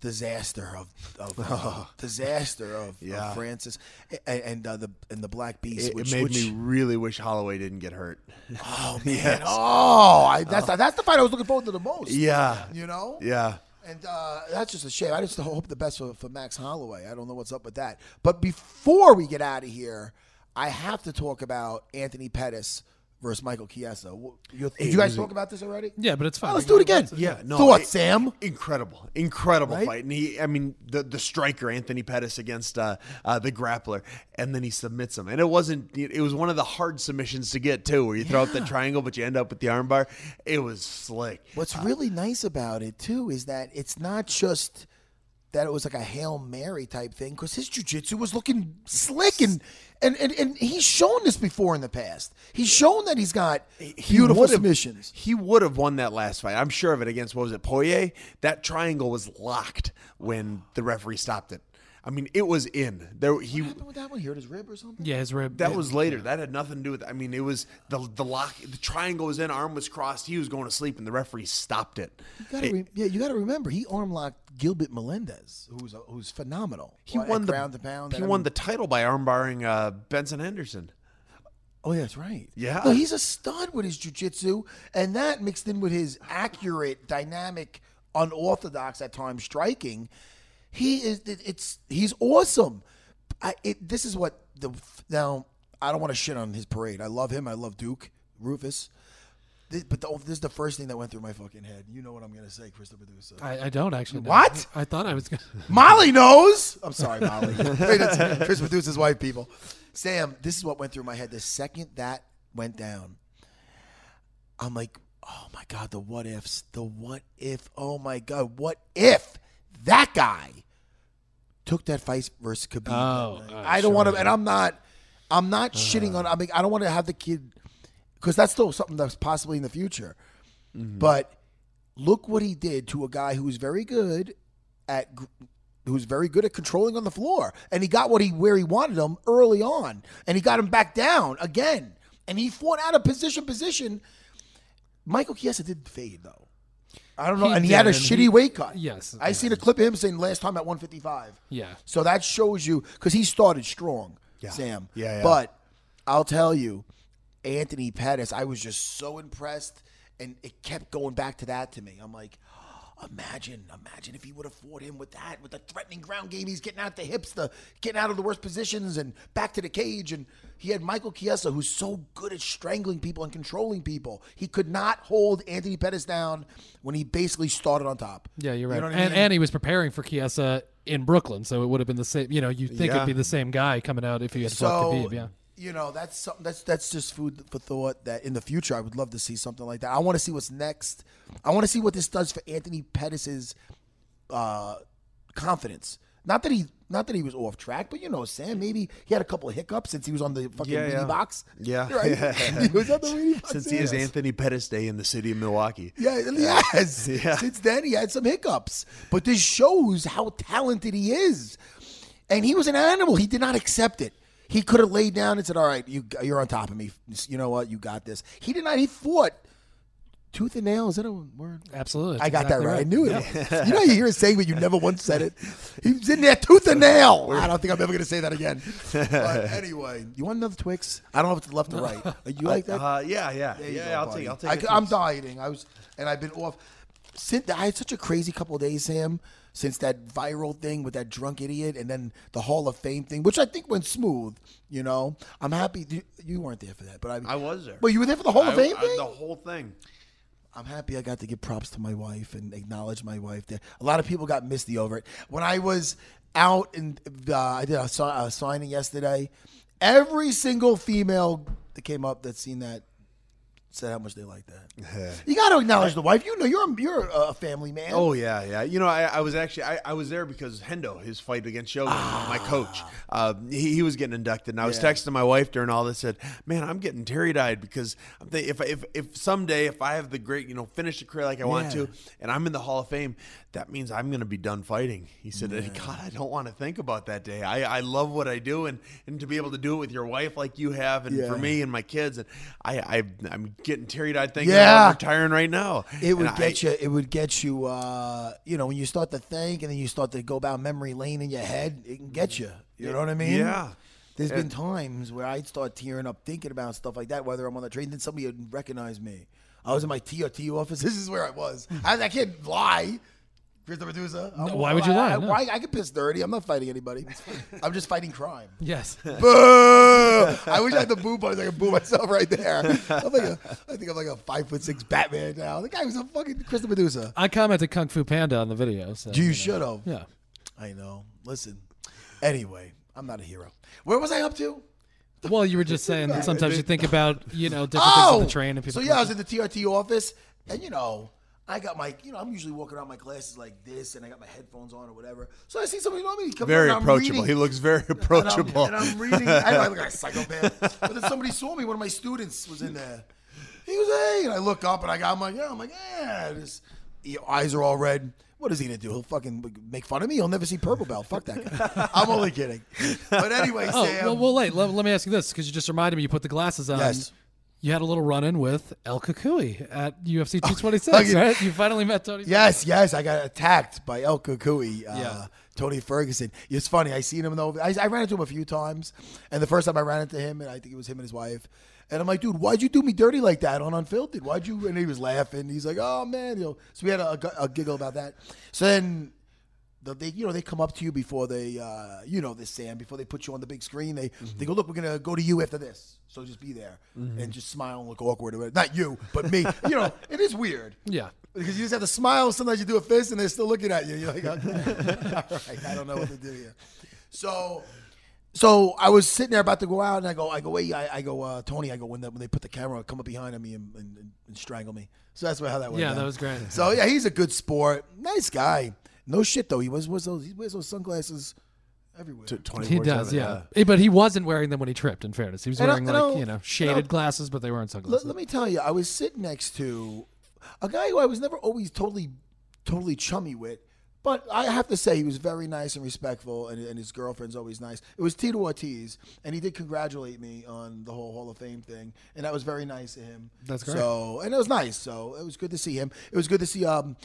disaster of, of uh, disaster of, Yeah. of Francis and, and uh, the and the Black Beast, It, which, it made which me really wish Holloway didn't get hurt. oh man, oh, I, that's that's the fight I was looking forward to the most. Yeah. you know, Yeah. And uh, that's just a shame. I just hope the best for, for Max Holloway. I don't know what's up with that. But before we get out of here, I have to talk about Anthony Pettis versus Michael Chiesa. Did you guys talk about this already? Yeah, but it's fine. Oh, let's do it again. Yeah, no. Thoughts, it- Sam? Incredible, incredible Right? fight. And he, I mean, the the striker Anthony Pettis against uh, uh, the grappler, and then he submits him. And it wasn't. It was one of the hard submissions to get too, where you throw out the triangle, but you end up with the armbar. It was slick. What's really nice about it too is that it's not just that it was like a hail mary type thing because his jujitsu was looking slick and, and and and he's shown this before in the past. He's shown that he's got beautiful would've- submissions. He would have won that last fight. I'm sure of it against what was it, Poirier? That triangle was locked when the referee stopped it. I mean, it was in there. He What happened with that one? He hurt his rib or something? Yeah, his rib. that was later. That had nothing to do with. I mean, it was the the lock. The triangle was in. Arm was crossed. He was going to sleep, and the referee stopped it. You gotta It- re- yeah, you got to remember he arm locked Gilbert Melendez, who's who's phenomenal. he Well, won the ground to pound. He I won mean- the title by armbarring uh, Benson Henderson. Oh, yeah, that's right. Yeah. No, he's a stud with his jujitsu, and that mixed in with his accurate, dynamic, unorthodox at times striking. He is. it- It's he's awesome. I, it, this is what the now. I don't want to shit on his parade. I love him. I love Duke Roufus. This, but the, this is the first thing that went through my fucking head. You know what I'm gonna say, Christopher Dusa. I, I don't actually. know. What? I thought I was gonna. Molly knows. I'm sorry, Molly. Wait, that's Chris Medusa's wife, people. Sam, this is what went through my head. The second that went down, I'm like, oh my God, the what ifs. The what if. Oh my God, what if that guy took that fight versus Khabib? Oh, uh, I don't want to, and I'm not, I'm not shitting on, I mean, I don't want to have the kid, because that's still something that's possibly in the future. But look what he did to a guy who's very good at who's very good at controlling on the floor. And he got what he where he wanted him early on. And he got him back down again. And he fought out of position position. Michael Chiesa did fade though I don't know He and he had a shitty he- weight cut Yes, I seen a clip of him saying last time at 155 Yeah. so that shows you because he started strong yeah. Sam Yeah, yeah. but I'll tell you Anthony Pettis, I was just so impressed, and it kept going back to that to me. I'm like, imagine, imagine if he would have fought him with that, with the threatening ground game. He's getting out the hips, the getting out of the worst positions, and back to the cage. And he had Michael Chiesa, who's so good at strangling people and controlling people. He could not hold Anthony Pettis down when he basically started on top. Yeah, you're right. You know what I and mean? and he was preparing for Chiesa in Brooklyn, so it would have been the same. You know, you think Yeah. it'd be the same guy coming out if he had So Khabib. Yeah. You know that's something that's that's just food for thought. That in the future I would love to see something like that. I want to see what's next. I want to see what this does for Anthony Pettis's uh, confidence. Not that he not that he was off track, but you know, Sam, maybe he had a couple of hiccups since he was on the fucking Yeah, yeah. box. Yeah. right. he was on the weenie box Since he is. Anthony Pettis Day in the city of Milwaukee. Yeah, yes. Yeah. Since then, he had some hiccups, but this shows how talented he is. And he was an animal. He did not accept it. He could have laid down and said, "All right, you you're on top of me. You know what? You got this." He did not. He fought tooth and nail. Is that a word? Absolutely. I got Exactly that right. I knew it. you know, you hear it saying, but you never once said it. He was in there tooth and nail. I don't think I'm ever going to say that again. But anyway, you want another Twix? I don't know if it's left or right. You like that? Uh, yeah, yeah, There yeah. go, I'll buddy. take. I'll take. a I, am dieting. I was, and I've been off. Since I had such a crazy couple of days, Sam, since that viral thing with that drunk idiot, and then the Hall of Fame thing, which I think went smooth. You know, I'm happy. You, you weren't there for that, but I, I was there. Well, you were there for the Hall of Fame I- thing. The whole thing. I'm happy I got to give props to my wife and acknowledge my wife. There, a lot of people got misty over it. When I was out and uh, I did a, a signing yesterday, every single female that came up that seen that said how much they like that. you got to acknowledge the wife. You know, you're a, you're a family man. Oh yeah, yeah. You know, I, I was actually I, I was there because Hendo, his fight against Shogun, my coach, uh, he, he was getting inducted, and I was Yeah. texting my wife during all this. Said, "Man, I'm getting teary eyed because I'm thi- if if if someday if I have the great you know finish the career like I want to, and I'm in the Hall of Fame, that means I'm going to be done fighting." He said, "God, I don't want to think about that day. I, I love what I do, and and to be able to do it with your wife like you have, and Yeah. for me and my kids, and I I I'm getting teary eyed thinking Yeah. about retiring right now. It would And get I- you. It would get you. Uh, you know, when you start to think, and then you start to go down memory lane in your head, it can get you. You know what I mean? Yeah. There's Yeah. been times where I'd start tearing up thinking about stuff like that, whether I'm on the train, then somebody would recognize me. I was in my TRT office. This is where I was. I, I can't lie. Christopher Medusa. No, why would you lie? I, No. why- I can piss dirty. I'm not fighting anybody. I'm just fighting crime. Yes. Boo! I wish I had the boo button. I could boo myself right there. I'm like a, I think I'm like a five foot six Batman now. The guy was a fucking Christopher Medusa. I commented Kung Fu Panda on the video. So, You should have. Yeah. I know. Listen. Anyway, I'm not a hero. Where was I up to? Well, you were just saying that sometimes you think about you know different oh, things on the oh! train and people. So yeah, I was in the TRT office, and you know, I got my, you know, I'm usually walking around my classes like this, and I got my headphones on or whatever. So I see somebody know me. Come Very in, and I'm approachable. reading. He looks very And I'm- approachable. And I'm, reading. I know I look like a psychopath. but then somebody saw me. One of my students was in there. He was, hey, and I look up and I got, I'm like, yeah, I'm like, yeah. His your eyes are all red. What is he gonna do? He'll fucking make fun of me. He'll never see Purple Belt. Fuck that guy. I'm only kidding. But anyway, Oh Sam. well, well, wait. Let, let me ask you this because you just reminded me. You put the glasses on. Yes. You had a little run-in with El Cucuy at UFC 226, Oh, right? You finally met Tony. Yes, yes, I got attacked by El Cucuy, uh, Yeah. Tony Ferguson. It's funny. I seen him though. I, I ran into him a few times, and the first time I ran into him, and I think it was him and his wife. And I'm like, dude, why'd you do me dirty like that on Unfiltered? Why'd you? And he was laughing. He's like, oh man, you know. So we had a, a, a giggle about that. So then. The- They, you know, they come up to you before they, uh, you know, this Sam, before they put you on the big screen. They, they go, look, we're gonna go to you after this, so just be there and just smile and look awkward. Not you, but me. you know, it is weird. Yeah. Because you just have to smile. Sometimes you do a fist and they're still looking at you. You're like, okay. all right, I don't know what to do here. So, so I was sitting there about to go out, and I go, I go, wait, I, I go, uh, Tony, I go when, the, when they put the camera, come up behind me and, and, and strangle me. So that's how that went. Yeah, down. that was great. So yeah, he's a good sport, nice guy. No shit though. He was was those he wears those sunglasses everywhere. He does, yeah. Eh, But he wasn't wearing them when he tripped. In fairness, he was And I- wearing and like I'll- you know and shaded I'll- glasses, but they weren't sunglasses. Let, let me tell you, I was sitting next to a guy who I was never always totally, totally chummy with. But I have to say, he was very nice and respectful, and, and his girlfriend's always nice. It was Tito Ortiz, and he did congratulate me on the whole Hall of Fame thing, and that was very nice of him. That's great. So, and it was nice. So it was good to see him. It was good to see um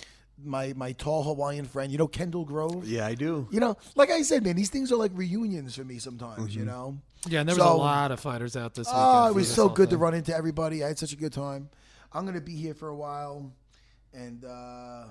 my my tall Hawaiian friend. You know Kendall Grove. Yeah, I do. You know, like I said, man, these things are like reunions for me sometimes. You know. yeah, and there was a lot of fighters out this weekend. Oh, it was so whole good to run into everybody. I had such a good time. I'm gonna be here for a while, and uh,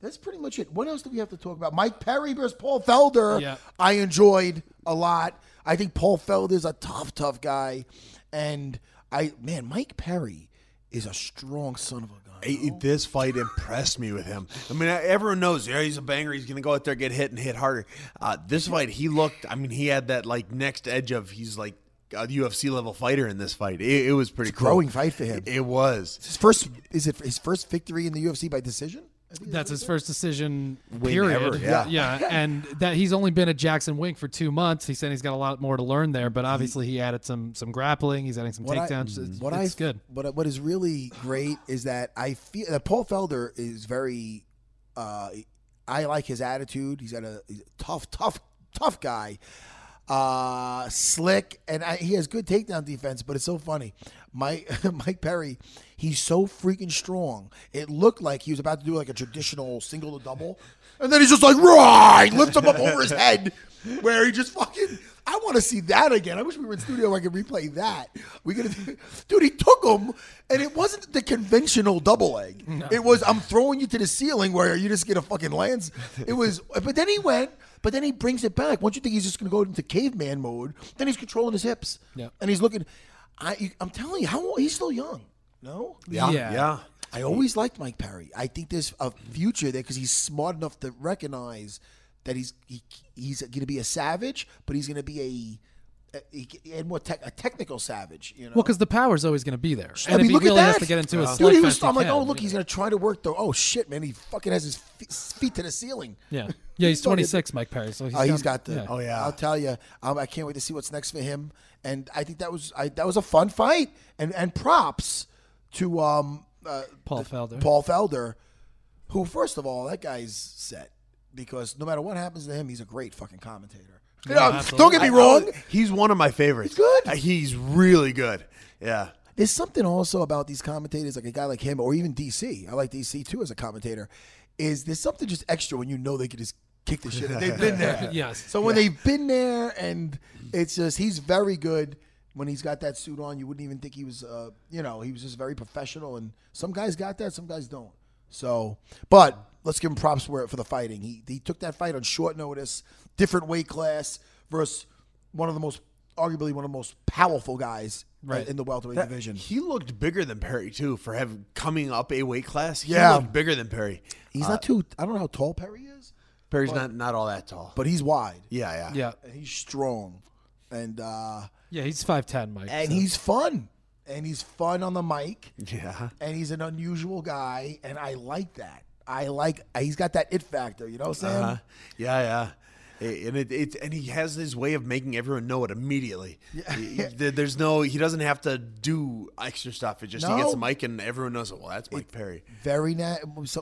that's pretty much it. What else do we have to talk about? Mike Perry versus Paul Felder. Yeah. I enjoyed a lot. I think Paul Felder is a tough, tough guy, and I man, Mike Perry is a strong son of a gun. Hey, This fight impressed me with him. I mean, everyone knows, yeah, he's a banger. He's going to go out there, get hit, and hit harder. Uh, this fight, he looked. I mean, he had that like next edge of he's like a UFC level fighter in this fight. It, it was pretty It's cool. growing fight for him. It was. His first is it his first victory in the UFC by decision? I think That's his first decision. Win Period. ever, yeah. yeah, and that he's only been at Jackson Wink for two months. He said he's got a lot more to learn there, but obviously he added some some grappling. He's adding some What I- takedowns. it's what it's I, good. What what is really great is that I feel that Paul Felder is very. Uh, I like his attitude. He's got a, he's a tough, tough, tough guy. Uh, slick, and I, he has good takedown defense. But it's so funny, Mike Mike Perry. He's so freaking strong. It looked like he was about to do like a traditional single to double, and then he's just like right, lifts him up over his head, where he just fucking. I want to see that again. I wish we were in studio I could replay that. We could, dude. He took him, and it wasn't the conventional double leg. It was I'm throwing you to the ceiling where you just get a fucking lance. It was, but then he went, but then he brings it back. Once you think he's just going to go into caveman mode, then he's controlling his hips, Yeah. and he's looking. I, I'm telling you, how old, he's still young. No, Yeah, Yeah. yeah. I always liked Mike Perry. I think there's a future there because he's smart enough to recognize that he's he, he's going to be a savage, but he's going to be a, a, he- and more tech, a technical savage. You know, Well, because the power's always going to be there, I and mean, if he look really at that. has to get into a Dude, he was. I'm like, can, oh look, you he's going to try to work the. Oh shit, man, he fucking has his feet, feet to the ceiling. Yeah, yeah, he's fucking- 26, Mike Perry. So he's, Oh, he's got the. yeah. Oh, yeah. I'll tell you. Um, I can't wait to see what's next for him. And I think that was I, that was a fun fight. And and props to um uh, Paul Felder. Paul Felder, who first of all that guy's set because no matter what happens to him, he's a great fucking commentator. You know, absolutely. don't get me I- wrong. He's one of my favorites. He's good. Uh, He's really good. Yeah. there's something also about these commentators, like a guy like him, or even DC. I like DC too as a commentator. Is there's something just extra when you know they could just kick the shit. Out. They've been there. Yes. So when they've been there, and it's just he's very good. When he's got that suit on, you wouldn't even think he was. Uh, you know, he was just very professional. And some guys got that, some guys don't. So, but let's give him props for for the fighting. He he took that fight on short notice, different weight class versus one of the most, arguably one of the most powerful guys Right. in the welterweight That- division. He looked bigger than Perry too for having coming up a weight class. He Yeah. looked bigger than Perry. He's Uh, not too. I don't know how tall Perry is, Perry's but- not not all that tall. but he's wide. Yeah, yeah, Yeah. and he's strong, and uh, Yeah, he's five ten, Mike. and so- he's fun, and he's fun on the mic, yeah. and he's an unusual guy, and I like that. I like. He's got that it factor. You know, Sam. Uh-huh. Yeah, yeah. And it, it and he has his way of making everyone know it immediately. He- he- There's no he doesn't have to do extra stuff. It just he gets No. the mic and everyone knows it. Well, that's Mike Perry. very na-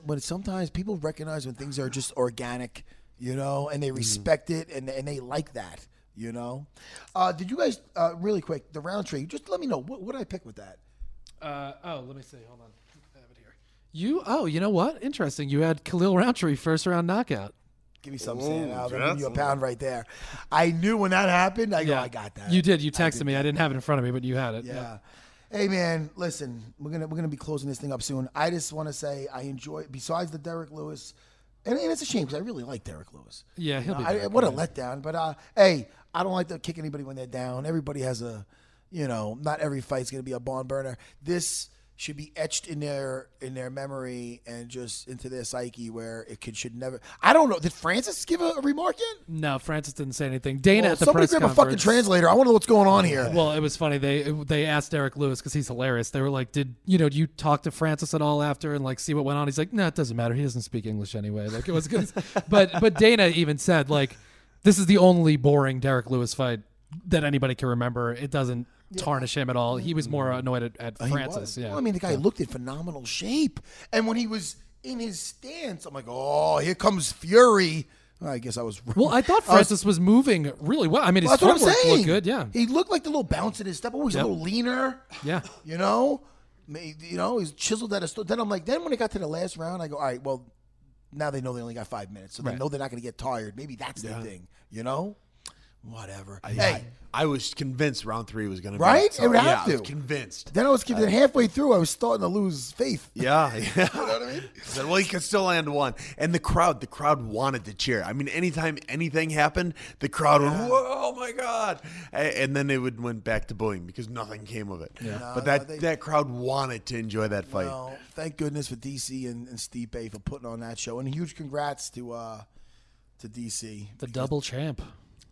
when sometimes people recognize when things are just organic, you know, and they respect it and and they like that, you know. Uh, did you guys uh, really quick the Rountree? Just let me know what what did I pick with that. Uh, oh, let me see. Hold on. I have it here. You? Oh, you know what? Interesting. You had Khalil Rountree first round knockout. Give me some, sand. I'll give you a pound right there. I knew when that happened. I go, I got that. You did. You I texted me. I didn't have it in front of me, but you had it. Yeah. Hey man, listen, we're gonna we're gonna be closing this thing up soon. I just want to say I enjoy besides the Derrick Lewis, and, and it's a shame because I really like Derrick Lewis. Yeah, he'll You be I- back, what a yeah. letdown. But uh, hey, I don't like to kick anybody when they're down. Everybody has a, you know, not every fight's gonna be a barn burner. This should be etched in their in their memory and just into their psyche where it could should never. I don't know. Did Francis give a, a remark yet? No, Francis didn't say anything. Dana Well, at the somebody press grab a fucking translator. I want to know what's going on here. Well, it was funny. They they asked Derrick Lewis because he's hilarious. They were like, "Did you know? Do you talk to Francis at all after and like see what went on?" He's like, "No, it doesn't matter. He doesn't speak English anyway." Like it was good. but but Dana even said like, "This is the only boring Derrick Lewis fight that anybody can remember. It doesn't tarnish him at all. He was more annoyed at, at Uh, Francis. Yeah, Well, I mean, the guy looked in phenomenal shape, and when he was in his stance, I'm like, oh, here comes Fury. I guess I was. Well, I thought I was- Francis was moving really well. I mean, his Well, that's what I'm footwork saying. looked good. Yeah, he looked like the little bounce in his step. Oh, he's Yep. a little leaner. Yeah. you know, you know, he's chiseled at a. St- then I'm like, then when it got to the last round, I go, all right, well, now they know they only got five minutes, so they Right. know they're not going to get tired. Maybe that's the thing, you know. Whatever. I, hey, I was convinced round three was going to right? be so, it would yeah, have I was to. convinced. Then I was then halfway through, I was starting to lose faith. Yeah, yeah. you know what I mean? Said, well, he could still land one, and the crowd, the crowd wanted to cheer. I mean, anytime anything happened, the crowd would, Whoa, oh my god, and then they would went back to booing because nothing came of it. No, but no, that they- that crowd wanted to enjoy that fight. Well, thank goodness for DC and, and Stipe for putting on that show, and huge congrats to uh, to DC, the double champ.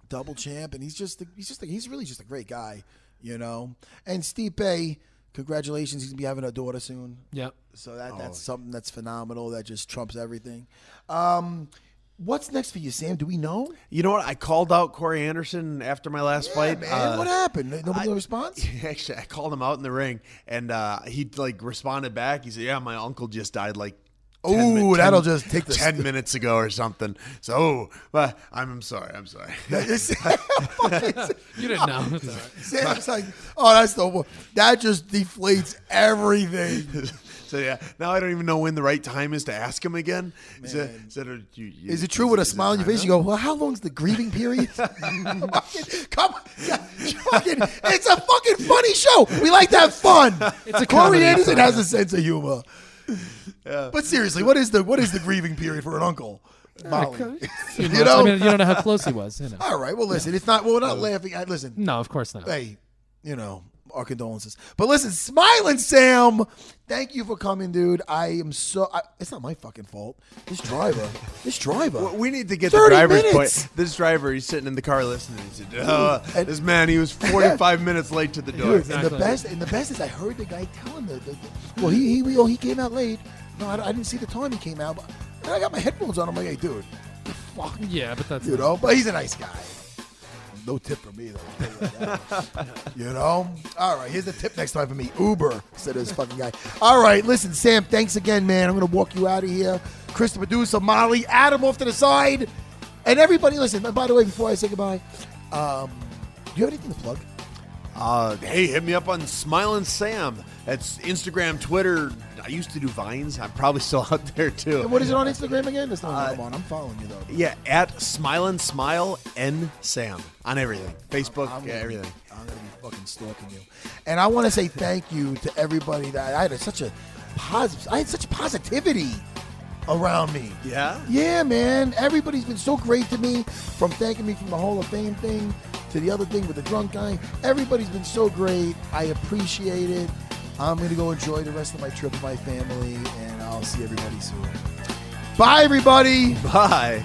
Double champ, and he's just he's just he's really just a great guy, you know. And Stipe, congratulations, he's gonna be having a daughter soon. Yep. So that Oh. that's something that's phenomenal. That just trumps everything. Um, what's next for you, Sam? Do we know? You know what? I called out Corey Anderson after my last fight. man, Uh, what happened? Nobody responds. Actually, I called him out in the ring, and uh, he like responded back. He said, "Yeah, my uncle just died like." 10 Ooh, min- 10 that'll just take the- ten minutes ago or something. So, oh, but I'm, I'm sorry. I'm sorry. You didn't know. It's all right. Sam's like, oh, that's the one. That just deflates everything. so yeah, now I don't even know when the right time is to ask him again. Is it, is it, a- you, you- Is it true with a smile on your time face? You go, well, how long's the grieving period? Come on. Yeah, fucking- it's a fucking funny show. We like to have fun. It's a Corey Anderson has a sense of humor. But seriously, what is the what is the grieving period for an uncle? Molly? You know? I mean, you don't know how close he was. You know. All right. Well, listen, it's not. Well, we're not laughing. I, listen, No, of course not. hey, you know, our condolences. But listen, smiling Sam, thank you for coming, dude. I am so. I, it's not my fucking fault. This driver, this driver. Well, we need to get the 30 driver's minutes. point. This driver, he's sitting in the car listening. He said, uh, And- "This man, he was 45 minutes late to the door." Dude, and the best, and the best is I heard the guy telling the, the, the well, he he, oh, he came out late. No, I, I didn't see the time he came out. But and I got my headphones on. I'm like, hey, dude, fuck, Yeah, but that's you know. But he's a nice guy. No tip for me though. You you know. All right, here's the tip next time for me. Uber said this fucking guy. All right, listen, Sam. Thanks again, man. I'm gonna walk you out of here. Chris, the producer, Molly, Adam off to the side, and everybody. Listen. and By the way, before I say goodbye, um, do you have anything to plug? Uh, hey, hit me up on Smilin' Sam. That's Instagram, Twitter. I used to do Vines. I'm probably still out there too. And what is it on Instagram again? It's not I'm on. I'm following you though. Yeah, at Smilin' Smile N Sam on everything. Facebook, I'm yeah, gonna everything. I'm gonna be fucking stalking you. And I want to say thank you to everybody that I had such a positive. I had such positivity around me. Yeah? Yeah, man. Everybody's been so great to me. From thanking me from the Hall of Fame thing to the other thing with the drunk guy. Everybody's been so great. I appreciate it. I'm gonna go enjoy the rest of my trip with my family, and I'll see everybody soon. Bye, everybody. Bye.